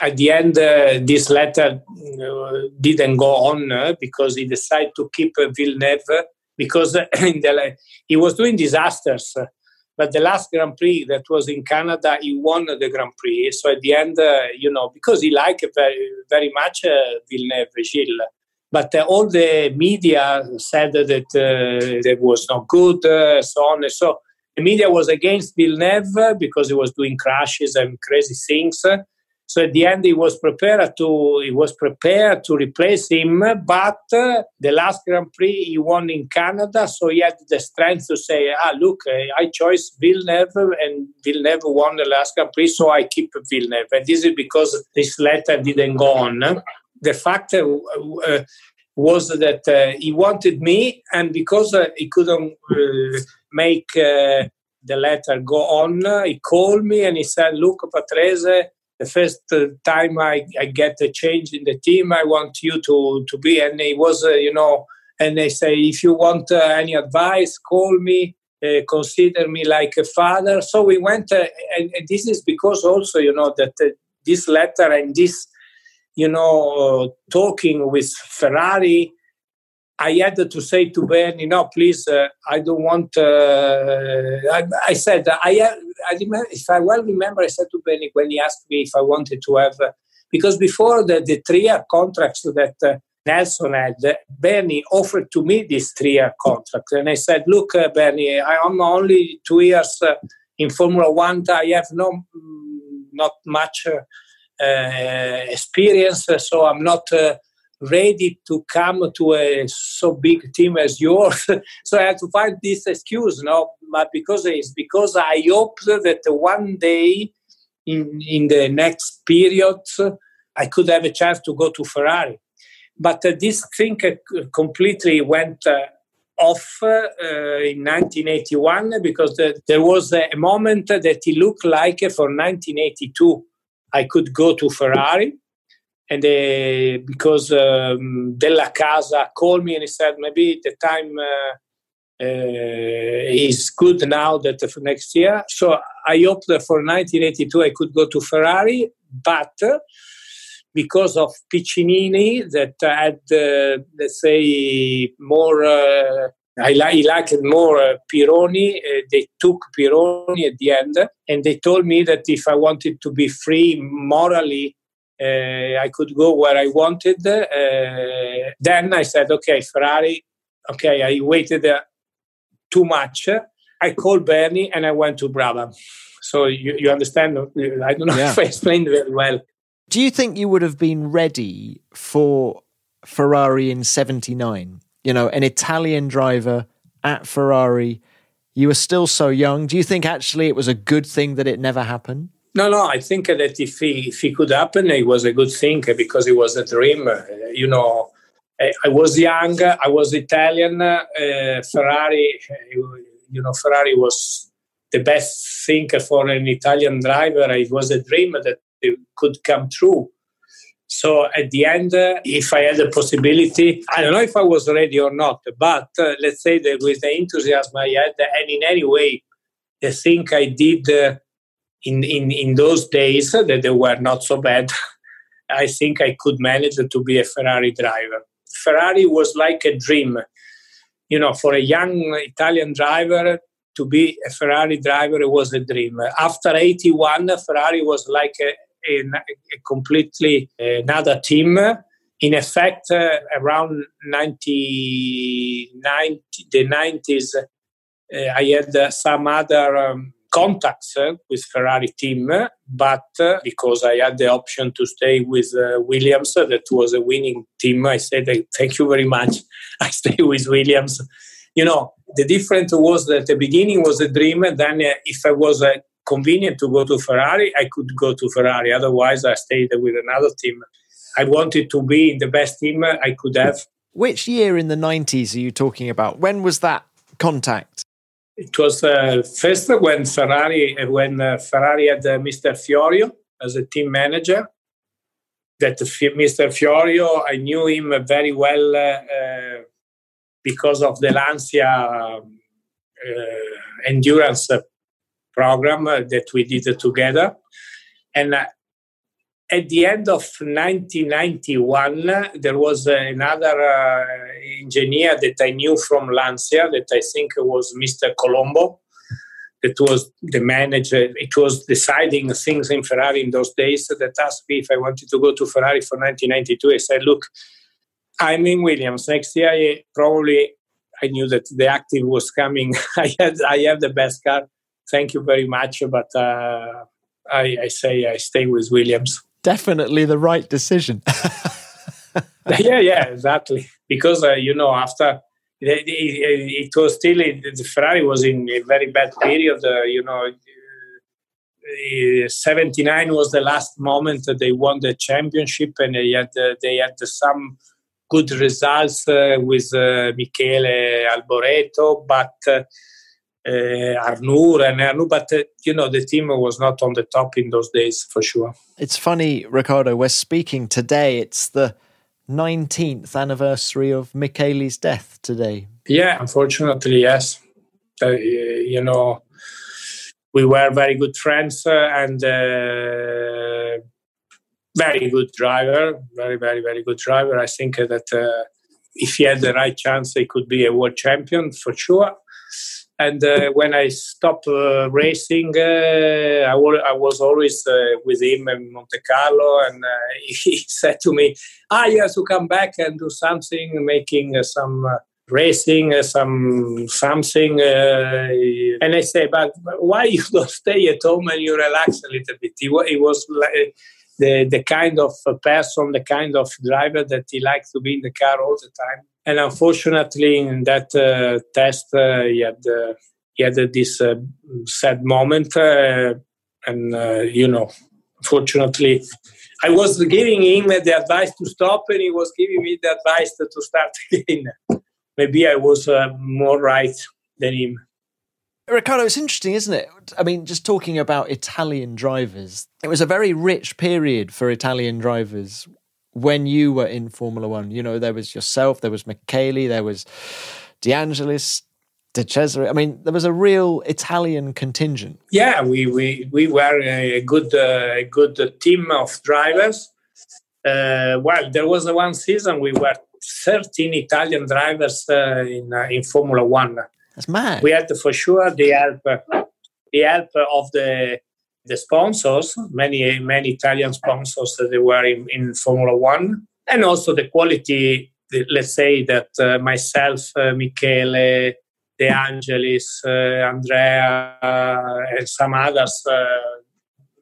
at the end uh, this letter didn't go on because he decided to keep Villeneuve because the, he was doing disasters but the last Grand Prix that was in Canada, he won the Grand Prix. So at the end, uh, you know, because he liked very, very much uh, Villeneuve, Gilles, But uh, all the media said that uh, it was not good, uh, so on and so. The media was against Villeneuve because he was doing crashes and crazy things. So at the end, he was prepared to he was prepared to replace him, but uh, the last Grand Prix he won in Canada, so he had the strength to say, "Ah, look, I chose Villeneuve, and Villeneuve won the last Grand Prix, so I keep Villeneuve." And this is because this letter didn't go on. The fact uh, uh was that uh, he wanted me, and because uh, he couldn't uh, make the letter go on, he called me and he said, "Look, Patrese." The first time I, I get a change in the team, I want you to, to be. And it was, uh, you know, and they say, if you want uh, any advice, call me, uh, consider me like a father. So we went, uh, and, and, this is because also, you know, that uh, this letter and this, you know, talking with Ferrari I had to say to Bernie, no, please, uh, I don't want. Uh, I, I, said, I, I remember, if I well remember, I said to Bernie when he asked me if I wanted to have, uh, because before the, the three year contracts that uh, Nelson had, Bernie offered to me this three year contract. And I said, look, uh, Bernie, I am only two years uh, in Formula One. I have no, mm, not much experience, so I'm not ready to come to a so big team as yours. so I had to find this excuse, no, but because it's because I hope that one day in in the next period I could have a chance to go to Ferrari. But uh, this thing uh, completely went uh, off uh, in 1981 because the, there was a moment that it looked like for 1982 I could go to Ferrari and uh, because um, Della Casa called me and he said maybe the time uh, uh, is good now that for next year. So I hoped for 1982 I could go to Ferrari, but because of Piccinini that had, uh, let's say, more. Uh, I li- liked more uh, Pironi. they took Pironi at the end, and they told me that if I wanted to be free morally uh, I could go where I wanted. Uh, then I said, okay, Ferrari, okay, I waited uh, too much. I called Bernie and I went to Brabham. So you, you understand? I don't know yeah. if I explained very well. Do you think you would have been ready for Ferrari in 79? You know, an Italian driver at Ferrari. You were still so young. Do you think actually it was a good thing that it never happened? No, no. I think that if he if he could happen, it was a good thing because it was a dream. You know, I was young. I was Italian. Uh, Ferrari, you know, Ferrari was the best thing for an Italian driver. It was a dream that it could come true. So at the end, uh, if I had the possibility, I don't know if I was ready or not, but uh, let's say that with the enthusiasm I had, and in any way, the thing I did in, in, in those days that they were not so bad, I think I could manage to be a Ferrari driver. Ferrari was like a dream. You know, for a young Italian driver to be a Ferrari driver was a dream. After 81, Ferrari was like a, a, a completely another team. In effect, uh, around 90, 90, the 90s, uh, I had uh, some other um, contacts uh, with Ferrari team, but uh, because I had the option to stay with uh, Williams, that was a winning team, I said, thank you very much. I stay with Williams. You know, the difference was that the beginning was a dream, and then if I was convenient to go to Ferrari, I could go to Ferrari. Otherwise, I stayed with another team. I wanted to be in the best team I could have. Which year in the 90s are you talking about? When was that contact? It was uh, first when Ferrari when uh, Ferrari had uh, Mr. Fiorio as a team manager. That Mr. Fiorio, I knew him very well uh, uh, because of the Lancia um, uh, endurance program that we did together, and at the end of 1991, there was another uh, engineer that I knew from Lancia that I think was Mr. Colombo. That was the manager. It was deciding things in Ferrari in those days. That asked me if I wanted to go to Ferrari for 1992. I said, "Look, I'm in Williams next year. I probably I knew that the active was coming. I had I have the best car. Thank you very much, but uh, I, I say I stay with Williams. Definitely the right decision. yeah, yeah, exactly. Because uh, you know, after it, it, it was still the Ferrari was in a very bad period. Uh, you know, uh, 79 was the last moment that they won the championship, and they had uh, they had some good results uh, with uh, Michele Alboreto, but uh, and Arnoux, but you know the team was not on the top in those days for sure. It's funny, Riccardo. We're speaking today. It's the 19th anniversary of Michele's death today. Yeah, unfortunately, yes. Uh, you know, we were very good friends uh, and uh, very good driver, very, very, very good driver. I think that uh, if he had the right chance, he could be a world champion for sure. And uh, when I stopped uh, racing, uh, I, w- I was always uh, with him in Monte Carlo, and he said to me, "Ah, you have to come back and do something, making some." racing some something uh, and i say but why you don't stay at home and you relax a little bit he, he was like the, the kind of person, the kind of driver that he liked to be in the car all the time. And unfortunately, in that uh, test, uh, he had uh, he had this uh, sad moment, uh, and uh, you know, fortunately, I was giving him the advice to stop, and he was giving me the advice to start again. Maybe I was more right than him. Riccardo, it's interesting, isn't it? I mean, just talking about Italian drivers, it was a very rich period for Italian drivers when you were in Formula One. You know, there was yourself, there was Michele, there was De Angelis, De Cesaris. I mean, there was a real Italian contingent. Yeah, we we, we were a good uh, a good team of drivers. Uh, well, there was one season we were 13 Italian drivers uh, in uh, in Formula One that's mad. We had for sure the help, the help of the the sponsors, many many Italian sponsors that they were in, in Formula One, and also the quality. Let's say that uh, myself, uh, Michele, De Angelis, uh, Andrea, uh, and some others uh,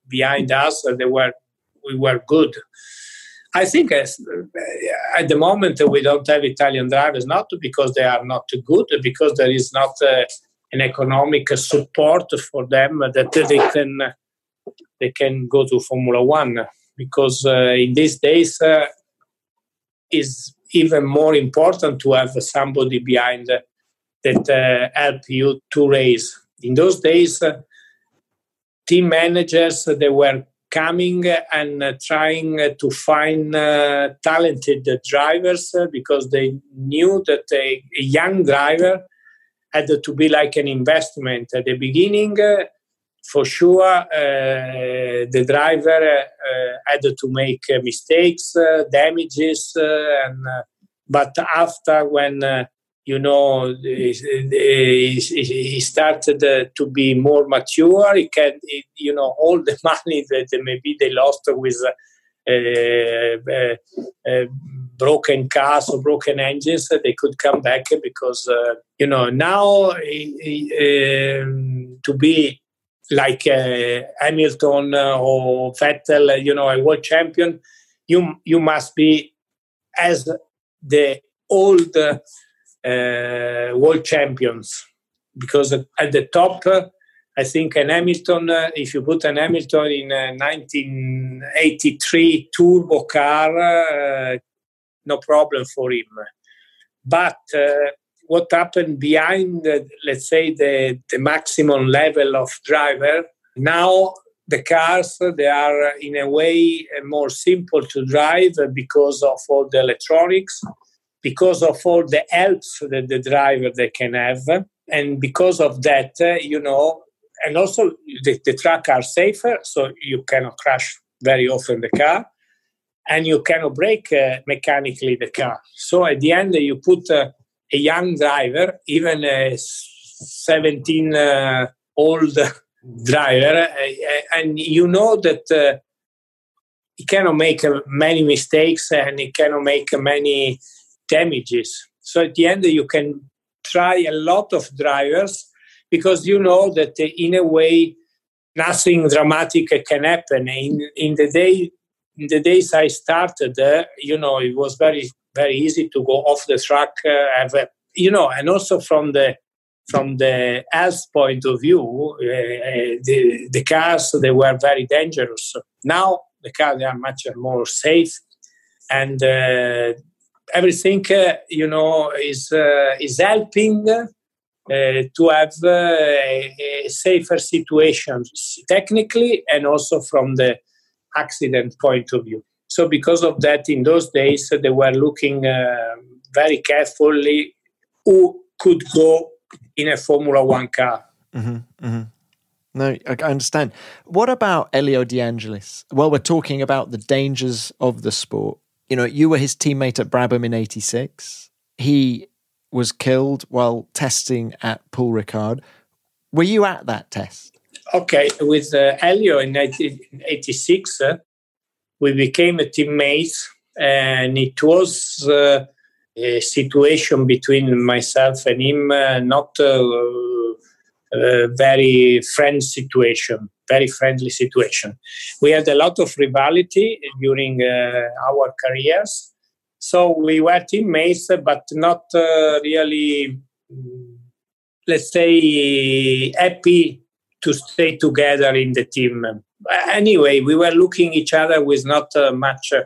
behind us, uh, they were we were good. I think at the moment we don't have Italian drivers, not because they are not good, because there is not an economic support for them that they can they can go to Formula One. Because uh, in these days uh, is even more important to have somebody behind that uh, help you to race. In those days, uh, team managers they were coming and uh, trying uh, to find uh, talented drivers because they knew that a, young driver had to be like an investment at the beginning. For sure, uh, the driver uh, had to make uh, mistakes, damages, and but after when you know he started uh, to be more mature he can you know all the money that maybe they lost with uh, uh, broken cars or broken engines they could come back because you know now um, to be like uh, Hamilton or Vettel you know a world champion you you must be as the old uh, world champions because at the top I think an Hamilton, uh, if you put an Hamilton in a 1983 turbo car, uh, no problem for him. But uh, what happened behind, the, let's say, the, the maximum level of driver, now the cars, they are in a way more simple to drive because of all the electronics because of all the helps that the driver they can have. And because of that you know and also the, the truck are safer so you cannot crash very often the car and you cannot break uh, mechanically the car. So at the end you put uh, a young driver even a 17 uh, old driver uh, and you know that uh, he cannot make many mistakes and he cannot make many damages. So at the end, you can try a lot of drivers because you know that in a way nothing dramatic can happen. In in the day in the days I started, uh, you know, it was very very easy to go off the track. Uh, have a, you know, and also from the from the health point of view, uh, uh the the cars they were very dangerous. Now the cars are much more safe, and uh, everything uh, you know is is helping. to have a, a safer situation technically and also from the accident point of view. So, because of that, in those days, they were looking uh, very carefully who could go in a Formula One car. Mm-hmm, mm-hmm. No, I understand. What about Elio De Angelis? Well, we're talking about the dangers of the sport. You know, you were his teammate at Brabham in 86. He was killed while testing at Paul Ricard. Were you at that test? Okay, with uh, Elio in 1986, uh, we became a teammate, and it was uh, a situation between myself and him, uh, not a, very friend situation, very friendly situation. We had a lot of rivalry during uh, our careers, so we were teammates, but not uh, really, let's say, happy to stay together in the team. Anyway, we were looking each other with not uh, much uh,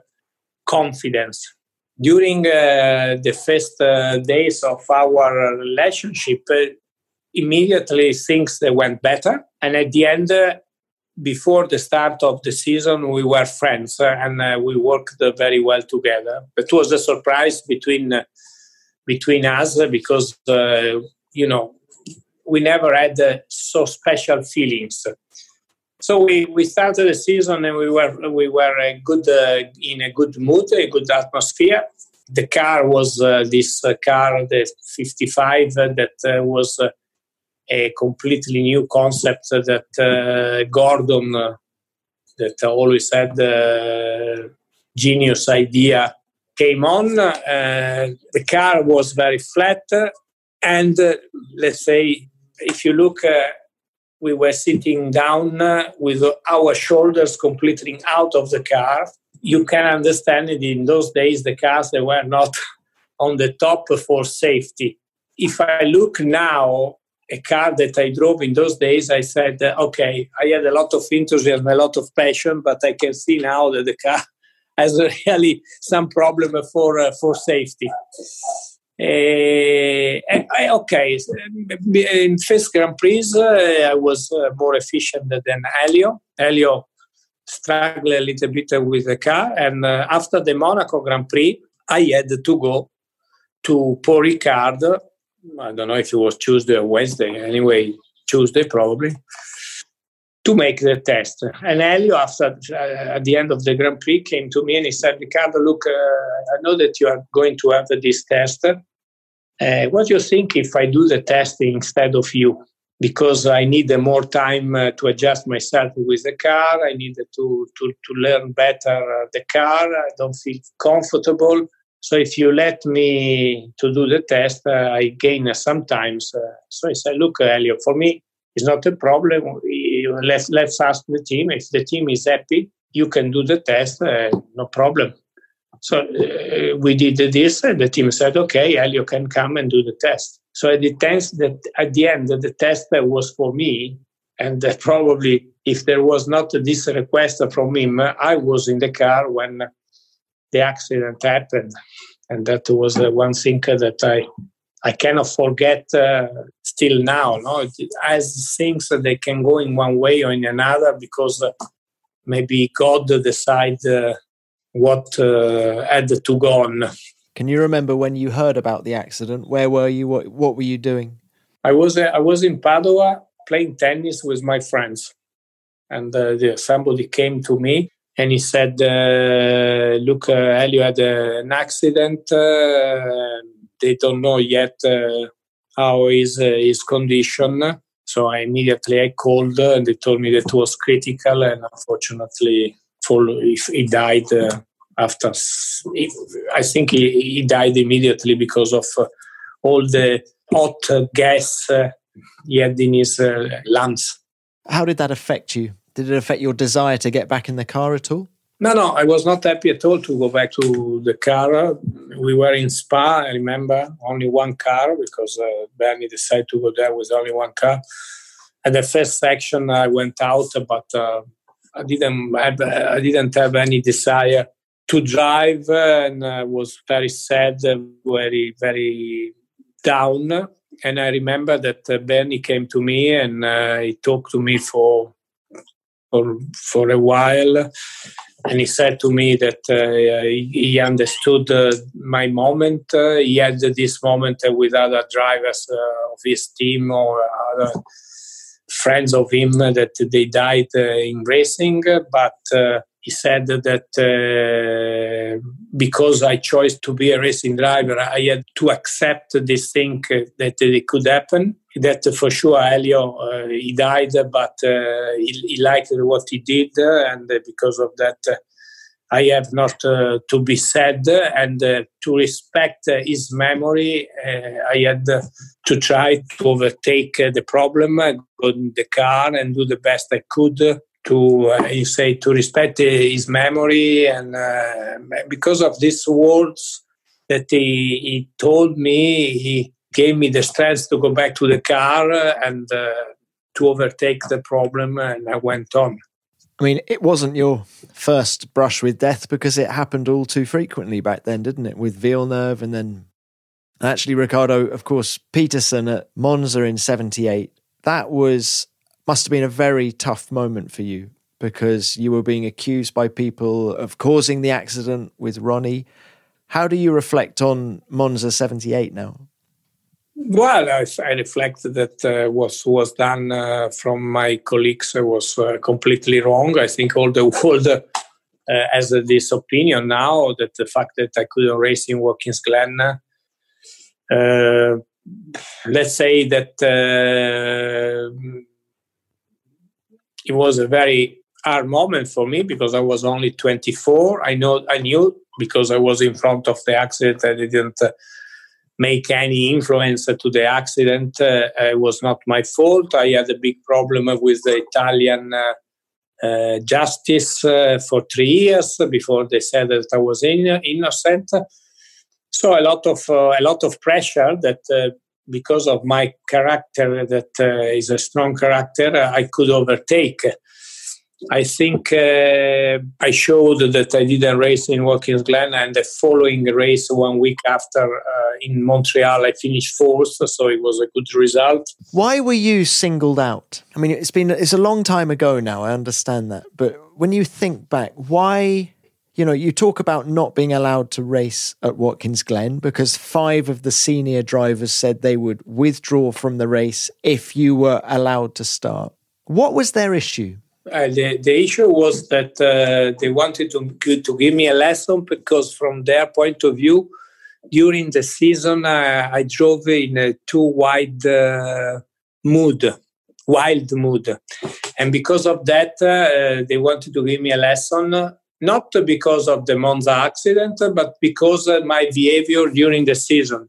confidence. During uh, the first uh, days of our relationship, uh, immediately things they went better, and at the end, uh, before the start of the season, we were friends and we worked very well together. It was a surprise between between us because you know we never had uh, so special feelings. So we, we started the season and we were we were a good uh, in a good mood, a good atmosphere. The car was uh, this uh, car, the 55, uh, that uh, was a completely new concept that Gordon, that always had the genius idea, came on. the car was very flat, and let's say if you look, uh, we were sitting down uh, with our shoulders completely out of the car. You can understand it in those days, the cars they were not on the top for safety. If I look now, a car that I drove in those days, I said, okay, I had a lot of enthusiasm, a lot of passion, but I can see now that the car has really some problem for uh, for safety. Uh, okay, in first Grand Prix, uh, I was uh, more efficient than Elio. Elio struggled a little bit with the car, and after the Monaco Grand Prix, I had to go to Paul Ricard. I don't know if it was Tuesday or Wednesday. Anyway, Tuesday probably to make the test. And Elio, after uh, at the end of the Grand Prix, came to me and he said, "Riccardo, look, uh, I know that you are going to have this test. Uh, what do you think if I do the testing instead of you? Because I need uh, more time uh, to adjust myself with the car. I need to to to learn better uh, the car. I don't feel comfortable." So if you let me to do the test, I gain sometimes. so I said, look, Elio, for me, it's not a problem let's let's ask the team if the team is happy you can do the test uh, no problem so uh, we did this and the team said okay elio can come and do the test so it depends that at the end the test was for me and probably if there was not this request from him i was in the car when the accident happened and that was uh, one thing that i I cannot forget uh, still now. No, as things that they can go in one way or in another because uh, maybe God decide uh, what uh, had to go on. Can you remember when you heard about the accident? Where were you? What, what were you doing? I was uh, I was in Padua playing tennis with my friends, and uh, somebody came to me and he said, "Look, Elio had an accident." they don't know yet uh, how is uh, his condition. So I immediately I called and they told me that it was critical and unfortunately for if he died uh, after I think he, he died immediately because of uh, all the hot gas uh, he had in his uh, lungs. How did that affect you? Did it affect your desire to get back in the car at all? No, no, I was not happy at all to go back to the car. We were in Spa, I remember, only one car because uh, Bernie decided to go there with only one car. At the first section, I went out, but uh, I didn't have I didn't have any desire to drive, and I was very sad, very very down. And I remember that uh, Bernie came to me and uh, he talked to me for for for a while and he said to me that uh, he understood uh, my moment. Uh, he had this moment with other drivers uh, of his team or other friends of him that they died uh, in racing, but uh, he said that because I chose to be a racing driver, I had to accept this thing that it could happen that for sure Elio uh, he died, but uh, he, he, liked what he did, and because of that, I have not uh, to be sad, and to respect his memory, I had to try to overtake the problem, go in the car, and do the best I could to uh, you say to respect his memory and uh, because of these words that he, he told me he gave me the strength to go back to the car and uh, to overtake the problem, and I went on. I mean, it wasn't your first brush with death because it happened all too frequently back then, didn't it? With Villeneuve and then actually Riccardo of course, Peterson at Monza in 78. That was, must have been a very tough moment for you because you were being accused by people of causing the accident with Ronnie. How do you reflect on Monza 78 now? Well, I, I reflect that uh, was was done uh, from my colleagues uh, was uh, completely wrong. I think all the world uh, has this opinion now that the fact that I couldn't race in Watkins Glen. Uh, let's say that it was a very hard moment for me because I was only 24. I know I knew because I was in front of the accident. I didn't make any influence to the accident. Uh, it was not my fault. I had a big problem with the Italian uh, uh, justice uh, for three years before they said that I was in, innocent. So a lot of uh, a lot of pressure that. Uh, because of my character, that is a strong character, I could overtake. I think uh, I showed that I didn't race in Watkins Glen, and the following race, one week after uh, in Montreal, I finished fourth, so it was a good result. Why were you singled out? I mean, it's been it's a long time ago now. I understand that, but when you think back, why? You know, you talk about not being allowed to race at Watkins Glen because five of the senior drivers said they would withdraw from the race if you were allowed to start. What was their issue? Uh, the, the issue was that uh, they wanted to, to give me a lesson because from their point of view during the season uh, i drove in a too wide uh, mood wild mood and because of that uh, they wanted to give me a lesson not because of the monza accident but because of my behavior during the season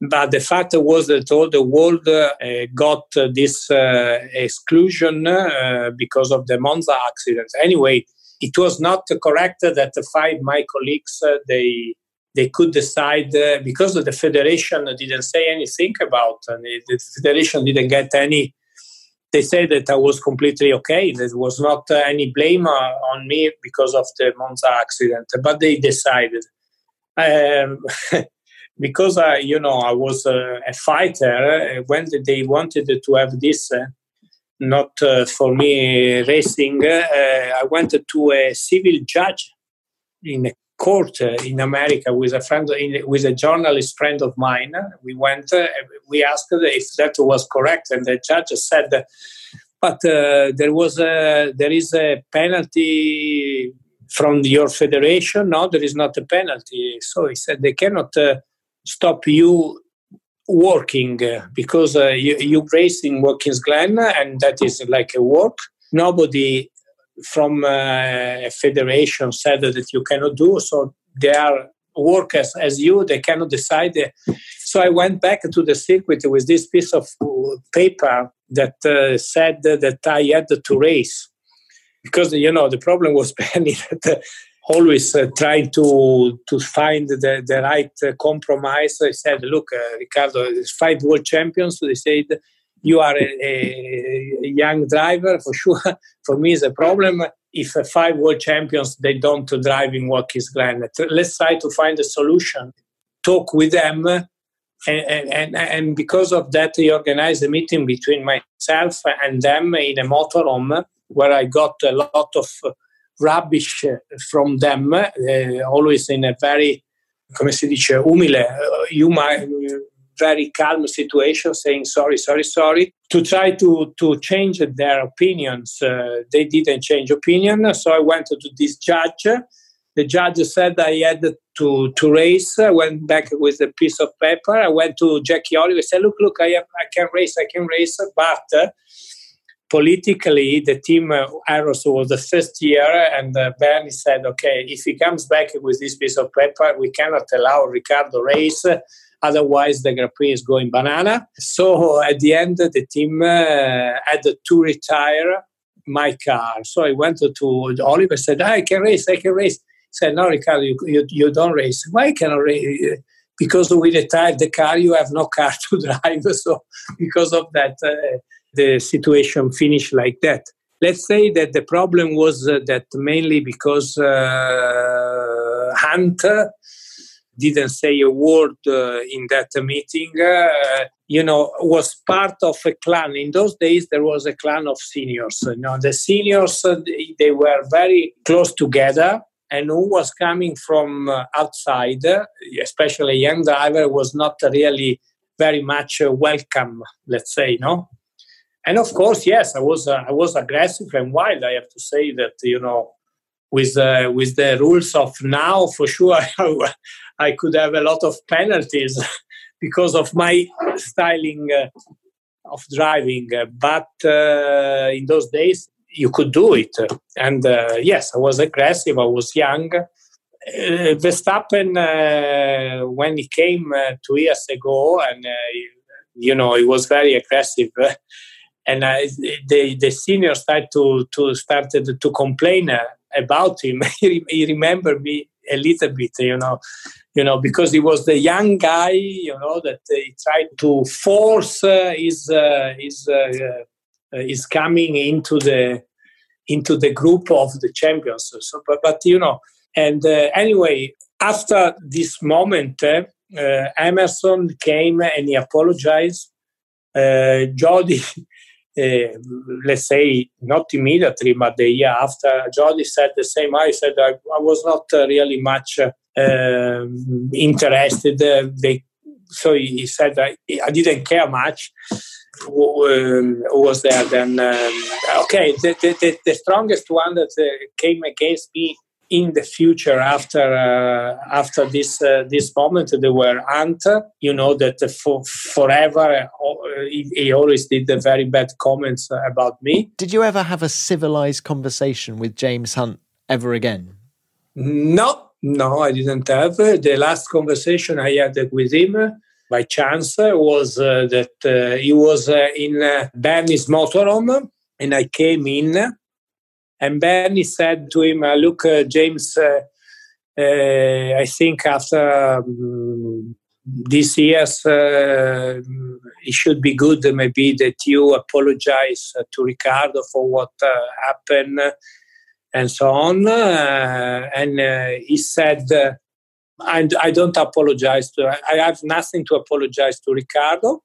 but the fact was that all the world uh, got this uh, exclusion uh, because of the Monza accident. Anyway, it was not correct that the five my colleagues uh, they they could decide uh, because the federation didn't say anything about and the federation didn't get any they said that I was completely okay. There was not uh, any blame on me because of the Monza accident, but they decided. Um, because I, you know, I was a, a fighter. Uh, when they wanted to have this, uh, not uh, for me racing, uh, I went to a civil judge in a court uh, in America with a friend, with a journalist friend of mine. We went. Uh, we asked if that was correct, and the judge said. But there was a, there is a penalty from your federation. No, there is not a penalty. So he said they cannot stop you working uh, because uh, you, you race in Glen and that is like a work. Nobody from uh, a federation said that you cannot do. So they are workers as you, they cannot decide. So I went back to the circuit with this piece of paper that uh, said that I had to race. Because, you know, the problem was Bernie that always uh, trying to to find the, the right uh, compromise. I said, look, uh, Riccardo, there's five world champions. So they said, you are a, a, young driver for sure. for me, it's a problem if five world champions they don't drive in Watkins Glen. Let's try to find a solution. Talk with them. And, and, and because of that, he organized a meeting between myself and them in a motorhome where I got a lot of rubbish from them, uh, always in a very, come si dice, umile, uh, very calm situation, saying sorry, sorry, sorry, to try to, to change their opinions. Uh, they didn't change opinion, so I went to this judge. The judge said I had to, to race. I went back with a piece of paper. I went to Jackie Oliver. And said, look, look, I, have, I can race, I can race, but uh, politically, the team uh, Arrows was the first year, and uh, Bernie said, "Okay, if he comes back with this piece of paper, we cannot allow Riccardo race." Otherwise, the Grand Prix is going banana. So at the end, the team uh, had to retire my car. So I went to, Oliver. Said, "I can race. I can race." He said, "No, Riccardo, you, you, you don't race. Why can I race?" Because we retired the car, you have no car to drive. So because of that, uh, the situation finished like that. Let's say that the problem was uh, that mainly because uh, Hunt didn't say a word uh, in that meeting. Uh, you know, was part of a clan. In those days, there was a clan of seniors. You know, the seniors uh, they were very close together, and who was coming from uh, outside, especially young driver, was not really very much welcome. Let's say, no and of course, yes, I was uh, I was aggressive and wild. I have to say that you know, with uh, with the rules of now, for sure, I could have a lot of penalties because of my styling uh, of driving. But uh, in those days, you could do it. And uh, yes, I was aggressive. I was young. Uh, Verstappen, when he came two years ago, and you know, he was very aggressive and I, the the senior started to to started to complain uh, about him. he, he remembered me a little bit, you know, you know, because he was the young guy, you know, that he tried to force uh, his uh, his uh, uh, his coming into the into the group of the champions. So, but, but you know, and uh, anyway, after this moment, Emerson came and he apologized. Jody let's say not immediately, but the year after, Jody said the same. I said I, I was not uh, really much uh, interested. Uh, they, so he said I, I didn't care much. Who, um, was there then? Um, okay, the, the, the, strongest one that uh, came against me in the future after uh, after this uh, this moment there were Hunt you know that for forever uh, he, he, always did the very bad comments about me. Did you ever have a civilized conversation with James Hunt ever again? No no I didn't have. The last conversation I had with him by chance was uh, that uh, he was uh, in uh, Bernie's motorhome and I came in and Bernie said to him, uh, Look, uh, James, uh, uh, I think after um, these years, it should be good maybe that you apologize to Riccardo for what happened and so on. and he said, I, I don't apologize to, I have nothing to apologize to Riccardo.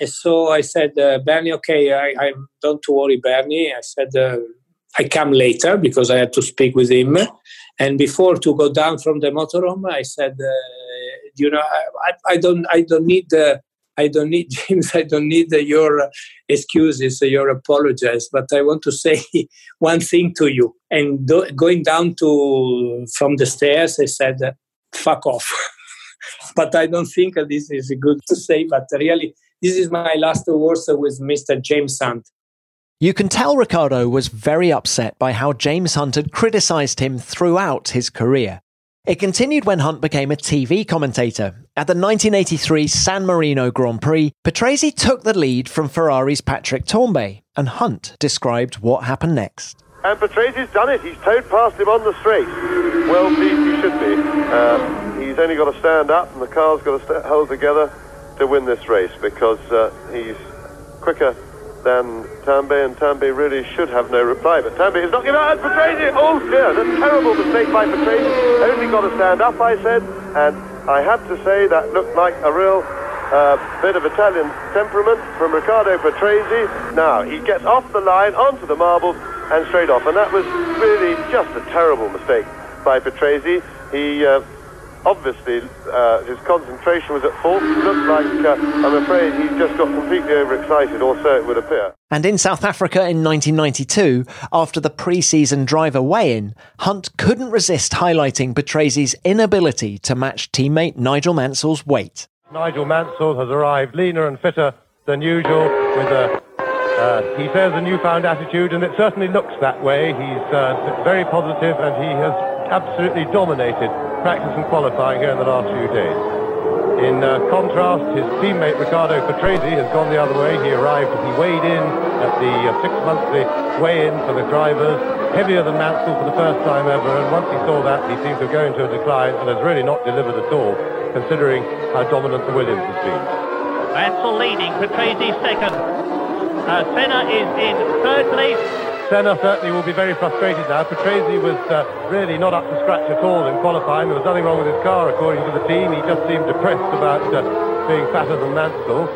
And so I said, uh, Bernie, okay, I, I, don't worry, Bernie. I said, uh, I come later because I had to speak with him. And before to go down from the motorhome, I said, uh, you know, I, I, don't, I don't need, uh, I don't need James, I don't need uh, your excuses, your apologies, but I want to say one thing to you. And do, going down to from the stairs, I said, "Fuck off." but I don't think this is good to say. But really, this is my last words with Mr. James Hunt. You can tell Riccardo was very upset by how James Hunt had criticised him throughout his career. It continued when Hunt became a TV commentator. At the 1983 San Marino Grand Prix, Patrese took the lead from Ferrari's Patrick Tambay, and Hunt described what happened next. And Patrese's done it. He's towed past him on the straight. Well pleased he should be. Uh, he's only got to stand up, and the car's got to st- hold together to win this race because uh, he's quicker than Tambay, and Tambay really should have no reply. But Tambay is knocking out Patrese. Oh dear, a terrible mistake by Patrese. Only got to stand up, I said, and I had to say that looked like a real uh, bit of Italian temperament from Riccardo Patrese. Now he gets off the line onto the marbles and straight off, and that was really just a terrible mistake by Patrese. He uh, obviously uh, his concentration was at fault. It looked like, uh, I'm afraid, he just got completely overexcited, or so it would appear. And in South Africa in 1992, after the pre season driver weigh in, Hunt couldn't resist highlighting Patrese's inability to match teammate Nigel Mansell's weight. Nigel Mansell has arrived leaner and fitter than usual with a uh, he says a newfound attitude, and it certainly looks that way. He's uh, very positive, and he has absolutely dominated practice and qualifying here in the last few days. In uh, contrast, his teammate Riccardo Patrese has gone the other way. He arrived, he weighed in at the uh, six-monthly weigh-in for the drivers, heavier than Mansell for the first time ever, and once he saw that, he seemed to go into a decline and has really not delivered at all, considering how dominant the Williams has been. Mansell leading, Patrese second. Uh, Senna is in third place. Senna certainly will be very frustrated now. Patrese was uh, really not up to scratch at all in qualifying. There was nothing wrong with his car, according to the team. He just seemed depressed about uh, being fatter than Mansell.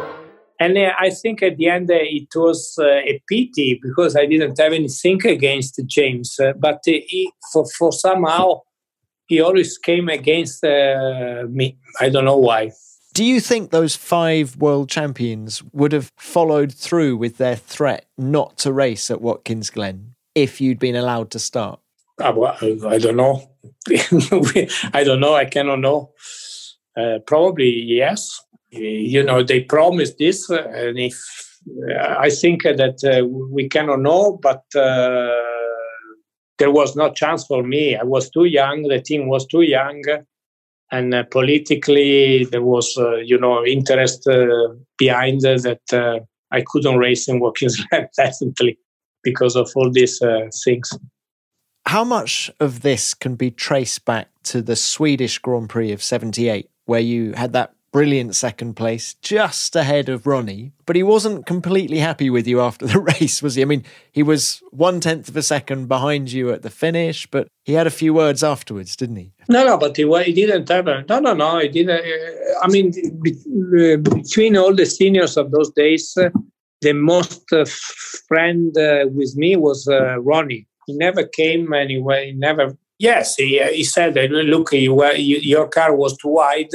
And uh, I think at the end uh, it was uh, a pity because I didn't have anything against James, uh, but he, for, for somehow he always came against me. I don't know why. Do you think those five world champions would have followed through with their threat not to race at Watkins Glen if you'd been allowed to start? Uh, I don't know. I don't know. I cannot know. Uh, probably yes. You know, they promised this, and if uh, I think that uh, we cannot know, but uh, there was no chance for me. I was too young. The team was too young and uh, politically there was uh, you know interest uh, behind that I couldn't race in Watkins Glen definitely because of all these things. How much of this can be traced back to the Swedish Grand Prix of 78, where you had that brilliant second place, just ahead of Ronnie. But he wasn't completely happy with you after the race, was he? I mean, he was one tenth of a second behind you at the finish, but he had a few words afterwards, didn't he? No, no, but he, he didn't a, no, no, no, he didn't. Uh, I mean, be, uh, between all the seniors of those days, uh, the most uh, friend uh, with me was uh, Ronnie. He never came anyway. He never. Yes, he, he said, "Look, you were, you, your car was too wide."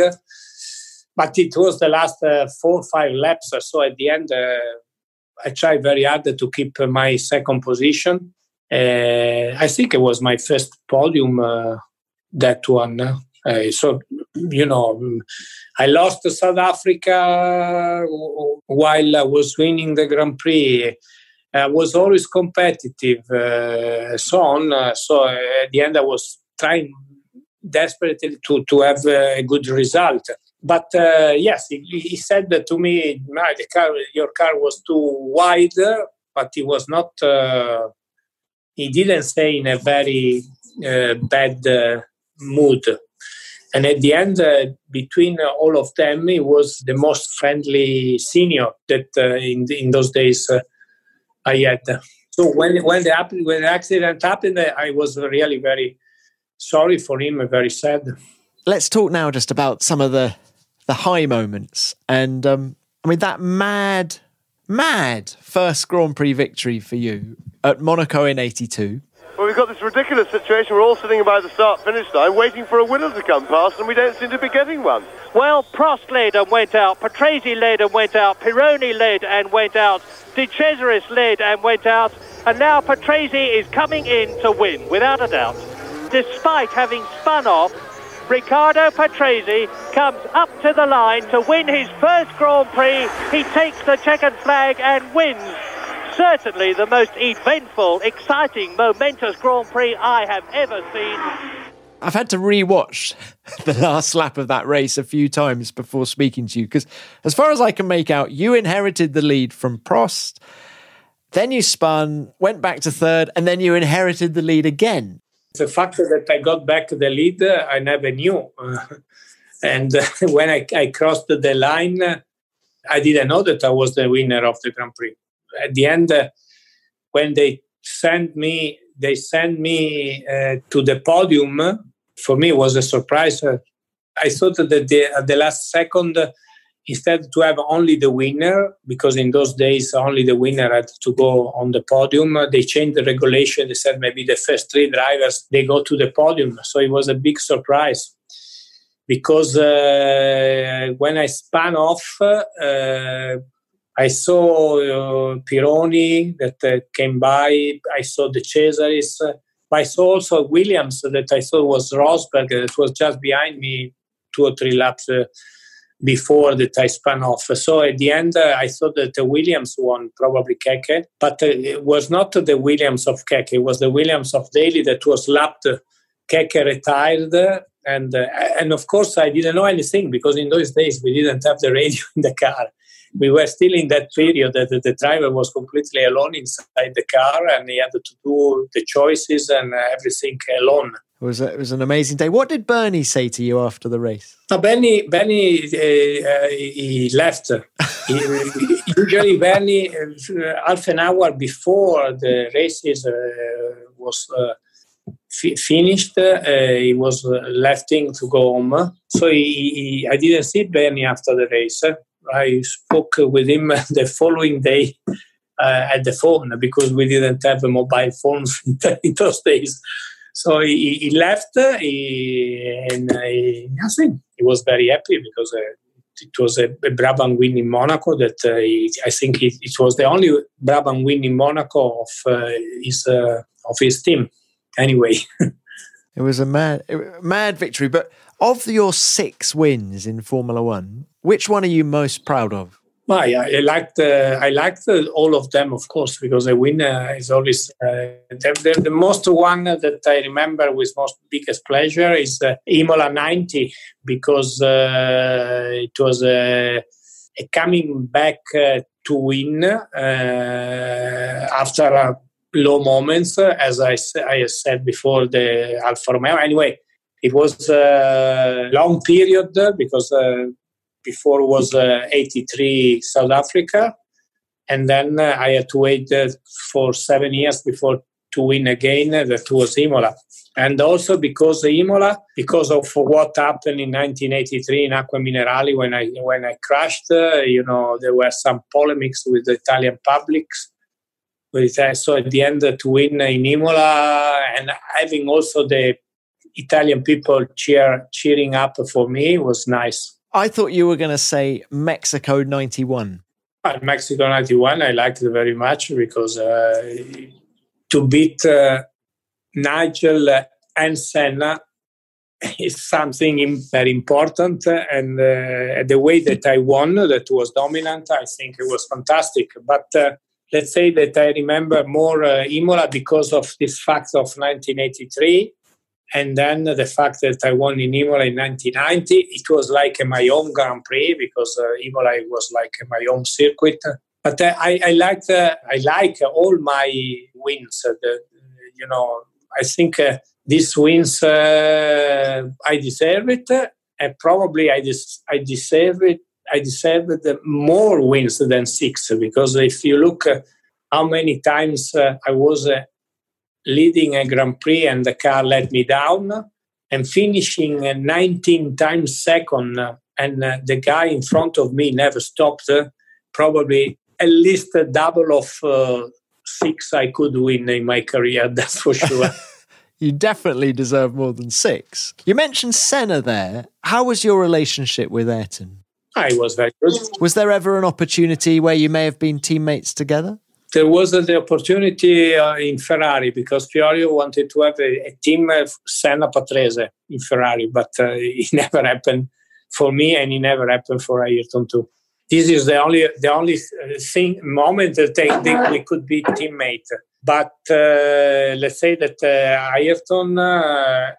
But it was the last uh, four or five laps. Or so at the end, uh, I tried very hard to keep my second position. Uh, I think it was my first podium, uh, that one. Uh, so, you know, I lost South Africa while I was winning the Grand Prix. I was always competitive, uh, so on. so at the end, I was trying desperately to, to have a good result. But uh, yes, he, he, said to me, the car, your car was too wide, but he was not, uh, he didn't say in a very uh, bad uh, mood. And at the end, uh, between all of them, he was the most friendly senior that uh, in, in those days I had. So when, when, the, when the accident happened, I was really very sorry for him, very sad. Let's talk now just about some of the the high moments. And um, I mean, that mad, mad first Grand Prix victory for you at Monaco in 82. Well, we've got this ridiculous situation. We're all sitting by the start finish line waiting for a winner to come past, and we don't seem to be getting one. Well, Prost led and went out, Patrese led and went out, Pironi led and went out, De Cesaris led and went out, and now Patrese is coming in to win, without a doubt. Despite having spun off Riccardo Patrese comes up to the line to win his first Grand Prix. He takes the checkered flag and wins certainly the most eventful, exciting, momentous Grand Prix I have ever seen. I've had to re-watch the last lap of that race a few times before speaking to you because, as far as I can make out, you inherited the lead from Prost, then you spun, went back to third, and then you inherited the lead again. The fact that I got back the lead, I never knew. and when I, I, crossed the line, I didn't know that I was the winner of the Grand Prix. At the end, when they sent me they sent me uh, to the podium. For me, was a surprise. Uh, I thought that the, at the last second, uh, instead to have only the winner, because in those days only the winner had to go on the podium, they changed the regulation. They said maybe the first three drivers they go to the podium. So it was a big surprise because uh, when I spun off, uh, I saw uh, Pironi that uh, came by. I saw De Cesaris. I saw also Williams that I thought was Rosberg that was just behind me two or three laps uh, before that I spun off. So at the end, uh, I thought that the Williams won, probably Keke, but uh, it was not the Williams of Keke. It was the Williams of Daly that was lapped. Uh, Keke retired, uh, and and of course I didn't know anything because in those days we didn't have the radio in the car we were still in that period that the, the, driver was completely alone inside the car and he had to do the choices and everything alone. It was, a, it was an amazing day. What did Bernie say to you after the race? No, Bernie, Bernie uh, uh, he left. he, usually, Bernie, uh, half an hour before the races uh, was uh, f- finished, uh, he was leaving to go home. So he, he, I didn't see Bernie after the race. I spoke with him the following day at the phone because we didn't have mobile phones in those days. So he, he left, he, and he, nothing. He was very happy because uh, it was a, a Brabham win in Monaco that uh, he, I think it, it, was the only Brabham win in Monaco of uh, his uh, of his team. Anyway, it was a mad mad victory. But of your six wins in Formula One, which one are you most proud of? I, I liked uh, I liked uh, all of them, of course, because a winner is always uh, the, the, the, most one that I remember with most biggest pleasure is uh, Imola '90 because uh, it was a, a coming back uh, to win after low moments, as I, I said before the Alfa Romeo. Anyway, it was a long period because before was uh, 83 South Africa. And then uh, I had to wait uh, for seven years before to win again. that was Imola. And also because Imola, because of what happened in 1983 in Acque Minerali when I when I crashed, you know, there were some polemics with the Italian publics so at the end to win in Imola and having also the Italian people cheer cheering up for me was nice. I thought you were going to say Mexico 91. Uh, Mexico 91, I liked it very much because uh, to beat uh, Nigel and Senna is something very important. And uh, the way that I won, that was dominant, I think it was fantastic. But uh, let's say that I remember more Imola because of this fact of 1983 and then the fact that I won in Imola in 1990, it was like my own Grand Prix because uh, Imola was like my own circuit. But uh, I, I like uh, I like all my wins. Uh, the, you know, I think uh, these wins uh, I deserve it, and probably I des- I deserve it. I deserve more wins than six because if you look how many times I was leading a Grand Prix and the car let me down, and finishing 19 times second, and uh, the guy in front of me never stopped. Probably at least a double of uh, six I could win in my career, that's for sure. you definitely deserve more than six. You mentioned Senna there. How was your relationship with Ayrton? I was very good. Was there ever an opportunity where you may have been teammates together? There was the opportunity uh, in Ferrari because Fiorio wanted to have a, a team of Senna Patrese in Ferrari, but uh, it never happened for me and it never happened for Ayrton too. this is the only the only thing moment that they think we could be teammates. But uh, let's say that uh, Ayrton, uh,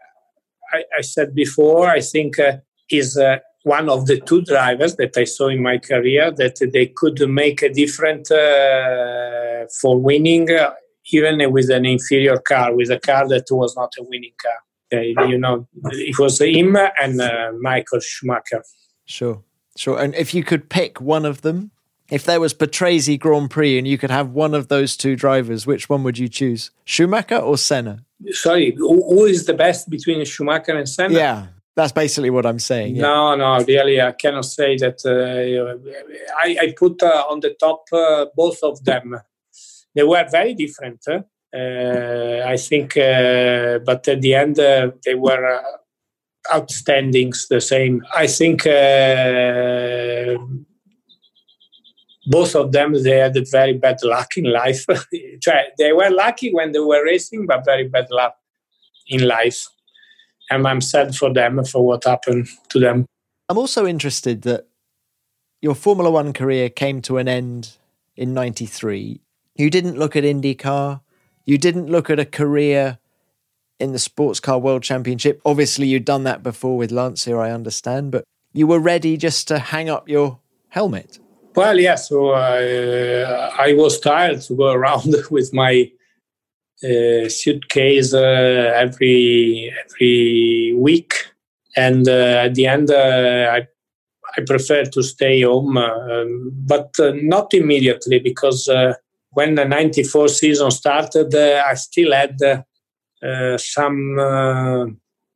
I, I, said before, I think uh, is uh, one of the two drivers that I saw in my career that they could make a difference uh, for winning, even with an inferior car, with a car that was not a winning car. you know, it was him and Michael Schumacher. Sure. Sure. And if you could pick one of them, if there was Patrese Grand Prix and you could have one of those two drivers, which one would you choose? Schumacher or Senna? Sorry, who is the best between Schumacher and Senna? Yeah, that's basically what I'm saying. Yeah. No, no, really, I cannot say that. Uh, I, I, put uh, on the top uh, both of them. They were very different. Uh, I think, uh, but at the end, uh, they were outstanding, the same. I think uh, both of them they had very bad luck in life. they were lucky when they were racing, but very bad luck in life. And I'm sad for them for what happened to them. I'm also interested that your Formula One career came to an end in '93. You didn't look at IndyCar. You didn't look at a career in the Sports Car World Championship. Obviously, you'd done that before with Lancia, I understand, but you were ready just to hang up your helmet. Well, yeah. So uh, I was tired to go around with my uh, suitcase uh, every every week, and uh, at the end, uh, I I prefer to stay home, um, but uh, not immediately because when the '94 season started, I still had uh, some uh,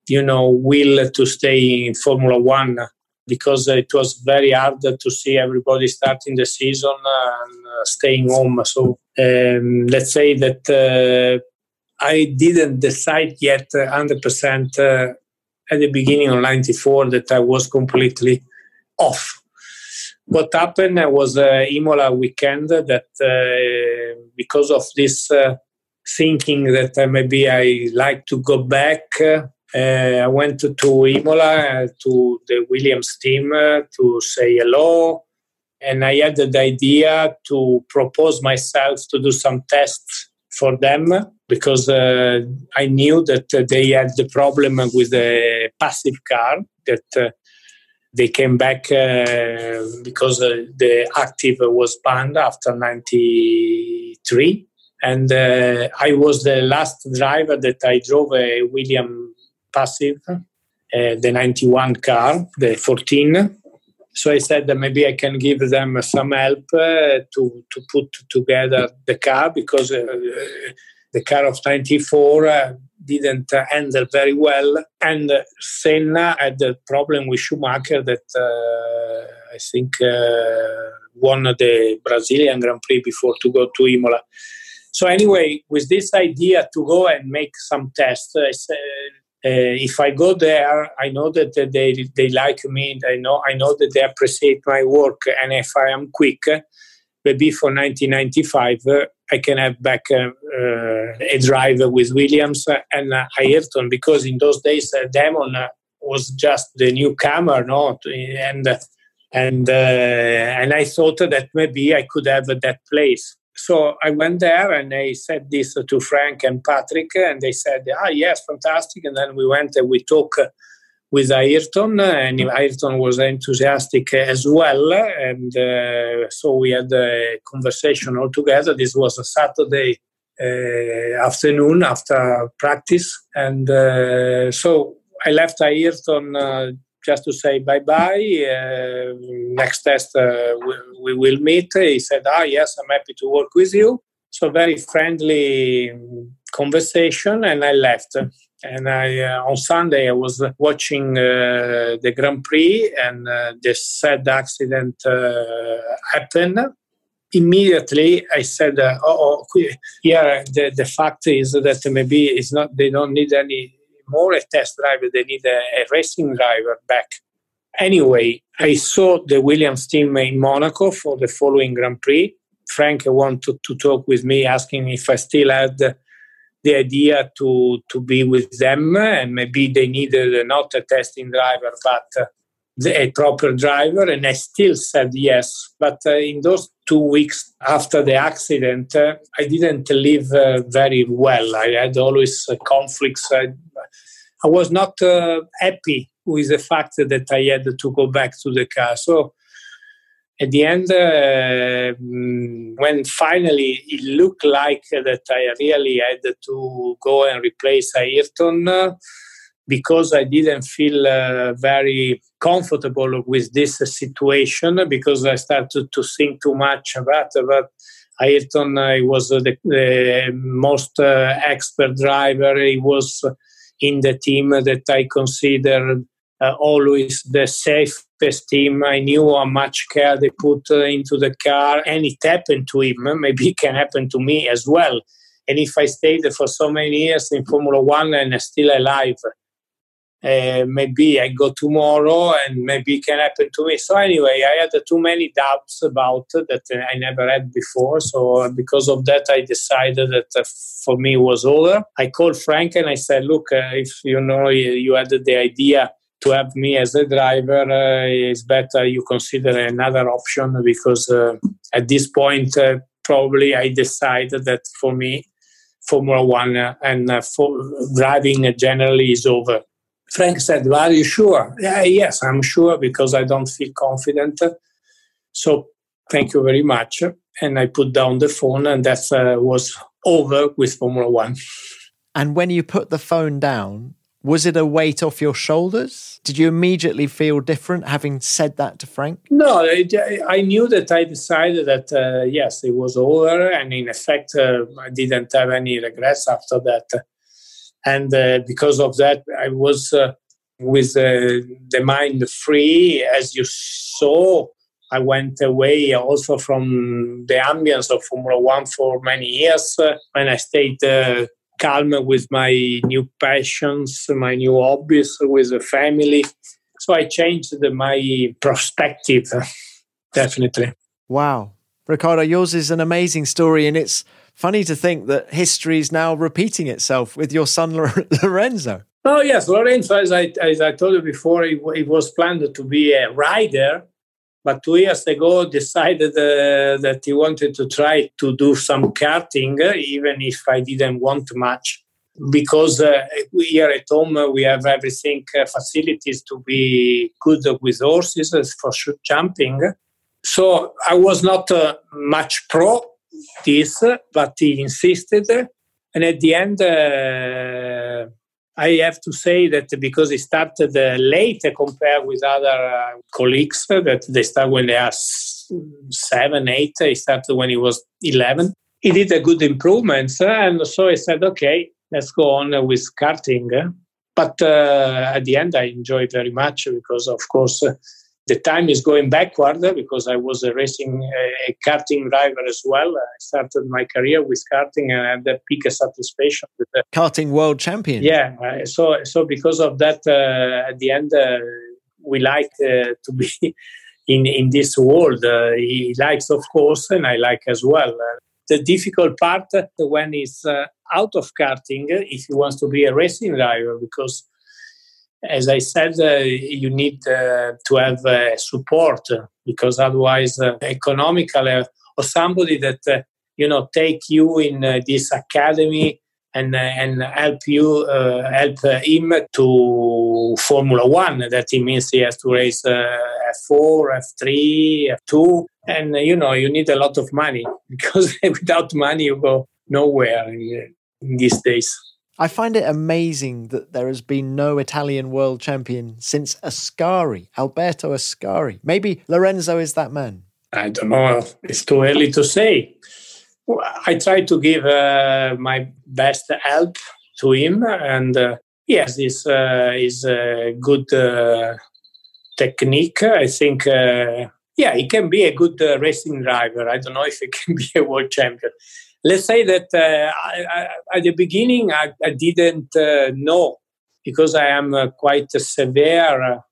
you know will to stay in Formula One because it was very hard to see everybody starting the season and uh, staying home. So um, let's say that I didn't decide yet 100% uh, at the beginning of 94 that I was completely off. What happened was uh, Imola weekend that uh, because of this thinking that uh, maybe I like to go back. Uh, I went to, to Imola uh, to the Williams team to say hello. And I had the idea to propose myself to do some tests for them because uh, I knew that uh, they had the problem with the passive car that uh, they came back because the active was banned after 93 and uh, I was the last driver that I drove a William Passive, uh, the 91 car, the 14. So I said that maybe I can give them some help uh, to, to put together the car because uh, the car of 94 uh, didn't handle very well. And Senna had the problem with Schumacher that uh, I think won the Brazilian Grand Prix before to go to Imola. So anyway, with this idea to go and make some tests, I said, uh, if I go there, I know that they they like me. I know I know that they appreciate my work, and if I am quick, maybe for 1995, uh, I can have back uh, uh, a drive with Williams and uh, Ayrton because in those days uh, Damon was just the newcomer, no, and and and I thought that maybe I could have that place so I went there and I said this to Frank and Patrick, and they said, "Ah, yes, fantastic." And then we went and we talked with Ayrton, and Ayrton was enthusiastic as well. And uh, so we had a conversation all together. This was a Saturday uh, afternoon after practice, and uh, so I left Ayrton uh, just to say bye bye. Uh, next test uh, we, we, will meet. He said, "Ah, yes, I'm happy to work with you." So very friendly conversation, and I left. And I uh, on Sunday I was watching uh, the Grand Prix, and uh, the sad accident uh, happened. Immediately, I said, "Oh, yeah." The, the fact is that maybe it's not. They don't need any more a test driver, they need a, a racing driver back. Anyway, I saw the Williams team in Monaco for the following Grand Prix. Frank wanted to talk with me, asking if I still had the idea to, to be with them, and maybe they needed not a testing driver, but a proper driver, and I still said yes. But uh, in those two weeks after the accident, uh, I didn't live uh, very well. I had always uh, conflicts. I, I, was not uh, happy with the fact that I had to go back to the car. So at the end, uh, when finally it looked like that I really had to go and replace Ayrton, because I didn't feel uh, very comfortable with this situation because I started to think too much about but Ayrton uh, was the, the, most uh, expert driver. He was in the team that I consider uh, always the safest team. I knew how much care they put uh, into the car, and it happened to him. Maybe it can happen to me as well. And if I stayed for so many years in Formula One and still alive, uh, maybe I go tomorrow and maybe it can happen to me. So anyway, I had too many doubts about that I never had before. So because of that, I decided that uh, for me was over. I called Frank and I said, look, uh, if you know you had the idea to have me as a driver, uh, it's better you consider another option because at this point, probably I decided that for me, Formula One and for driving generally is over. Frank said, well, Are you sure? Yeah, yes, I'm sure because I don't feel confident. So thank you very much. And I put down the phone, and that uh, was over with Formula One. And when you put the phone down, was it a weight off your shoulders? Did you immediately feel different having said that to Frank? No, I knew that I decided that, uh, yes, it was over. And in effect, uh, I didn't have any regrets after that and uh, because of that i was uh, with uh, the mind free. As you saw i went away also from the ambience of formula one for many years uh, when i stayed uh, calm with my new passions my new hobbies with the family. So i changed my perspective definitely. Wow. Riccardo, yours is an amazing story, and it's funny to think that history is now repeating itself with your son Lorenzo. Oh yes, Lorenzo, as I, as I told you before, it, was planned to be a rider, but two years ago decided uh, that he wanted to try to do some karting, uh, even if I didn't want much. Because uh, here at home uh, we have everything uh, facilities to be good with horses uh, for jumping. So I was not much pro this, but he insisted. And at the end, uh, I have to say that because he started uh, late compared with other uh, colleagues, that they start when they are seven, eight, he started when he was 11. He did a good improvements. And so I said, okay, let's go on with karting. But uh, at the end, I enjoyed very much because, of course, the time is going backward because I was a racing, a karting driver as well. I started my career with karting and I had the peak satisfaction with the karting world champion. Yeah, so so because of that, uh, at the end, uh, we like uh, to be in in this world. Uh, he likes, of course, and I like as well. the difficult part when he's uh, out of karting, if he wants to be a racing driver, because as I said, uh, you need uh, to have uh, support because otherwise, uh, economically, or somebody that uh, you know take you in uh, this academy and and help you help him to Formula One. That means he has to race F4, F3, F2, and you know you need a lot of money because without money you go nowhere in, in these days. I find it amazing that there has been no Italian world champion since Ascari, Alberto Ascari. Maybe Lorenzo is that man. I don't know. It's too early to say. I try to give uh, my best help to him, and uh, yes, this uh, is a good uh, technique. I think, uh, yeah, he can be a good uh, racing driver. I don't know if he can be a world champion let's say that uh, I, I, at the beginning I, I didn't uh, know because I am uh, quite severe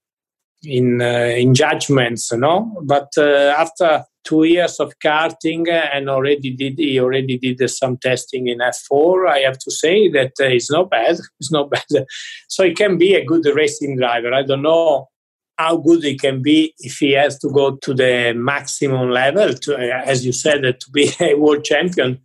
in uh, in judgments, you know. But uh, after two years of karting and already did he already did some testing in F4. I have to say that uh, it's not bad. It's not bad. So he can be a good racing driver. I don't know how good he can be if he has to go to the maximum level, to, uh, as you said, uh, to be a world champion.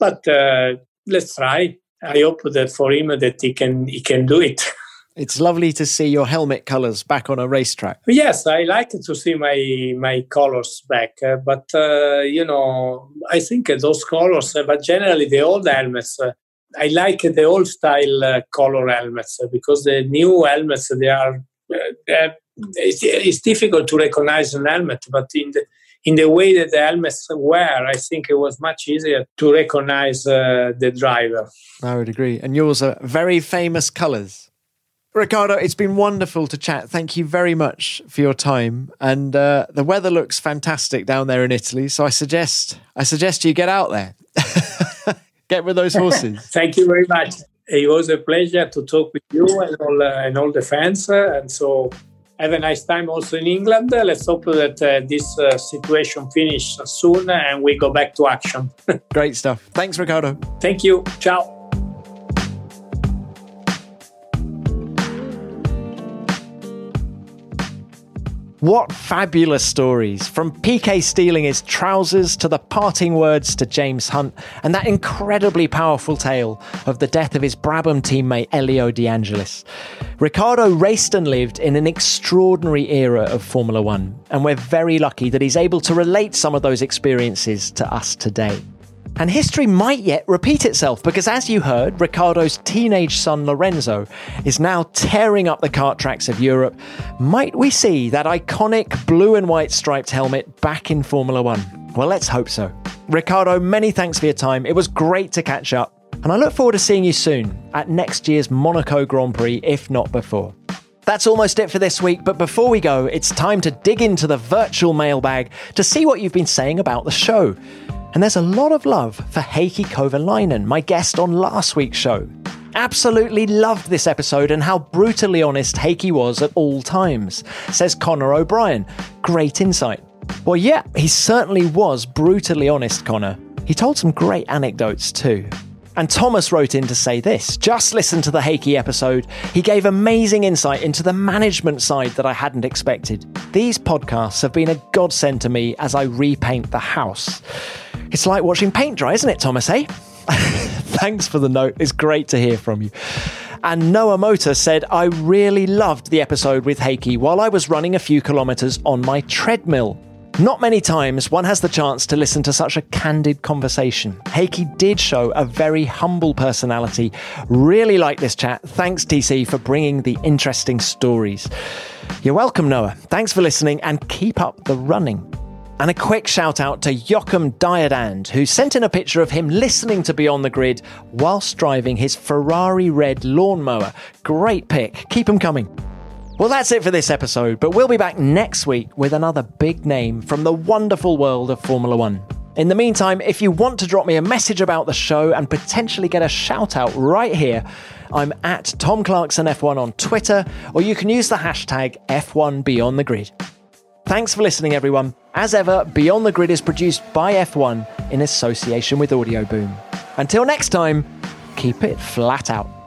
But uh, let's try. I hope that for him that he can he can do it. It's lovely to see your helmet colours back on a racetrack. Yes, I like to see my my colors back, uh, but uh, you know, I think those colors. Uh, but generally, the old helmets. Uh, I like the old style uh, color helmets because the new helmets they are. It's, it's, difficult to recognize an helmet, but in the in the way that the helmets were, I think it was much easier to recognize the driver. I would agree, and yours are very famous colours. Riccardo, it's been wonderful to chat. Thank you very much for your time. And uh, the weather looks fantastic down there in Italy, so I suggest I suggest you get out there, get with those horses. Thank you very much. It was a pleasure to talk with you and all uh, and all the fans. Uh, and so, have a nice time also in England. let's hope that uh, this uh, situation finishes soon and we go back to action. Great stuff. Thanks, Riccardo. Thank you. Ciao. What fabulous stories! From Piquet stealing his trousers to the parting words to James Hunt, and that incredibly powerful tale of the death of his Brabham teammate Elio De Angelis. Riccardo raced and lived in an extraordinary era of Formula One, and we're very lucky that he's able to relate some of those experiences to us today. And history might yet repeat itself because, as you heard, Riccardo's teenage son Lorenzo is now tearing up the kart tracks of Europe. Might we see that iconic blue and white striped helmet back in Formula One? Well, let's hope so. Riccardo, many thanks for your time. It was great to catch up. And I look forward to seeing you soon at next year's Monaco Grand Prix, if not before. That's almost it for this week, but before we go, it's time to dig into the virtual mailbag to see what you've been saying about the show. And there's a lot of love for Heikki Kovalainen, my guest on last week's show. Absolutely loved this episode and how brutally honest Heikki was at all times, says Connor O'Brien. Great insight. Well, yeah, he certainly was brutally honest, Connor. He told some great anecdotes too. And Thomas wrote in to say this just listen to the Heikki episode. He gave amazing insight into the management side that I hadn't expected. These podcasts have been a godsend to me as I repaint the house. It's like watching paint dry, isn't it, Thomas, eh? Thanks for the note. It's great to hear from you. And Noah Motor said, I really loved the episode with Heikki while I was running a few kilometres on my treadmill. Not many times one has the chance to listen to such a candid conversation. Heikki did show a very humble personality. Really like this chat. Thanks, TC, for bringing the interesting stories. You're welcome, Noah. Thanks for listening and keep up the running. And a quick shout out to Joachim Diadand, who sent in a picture of him listening to Beyond the Grid whilst driving his Ferrari red lawnmower. Great pick. Keep them coming. Well, that's it for this episode, but we'll be back next week with another big name from the wonderful world of Formula One. In the meantime, if you want to drop me a message about the show and potentially get a shout out right here, I'm at Tom Clarkson F1 on Twitter, or you can use the hashtag F1 Beyond the Grid. Thanks for listening, everyone. As ever, Beyond the Grid is produced by F1 in association with Audio Boom. Until next time, keep it flat out.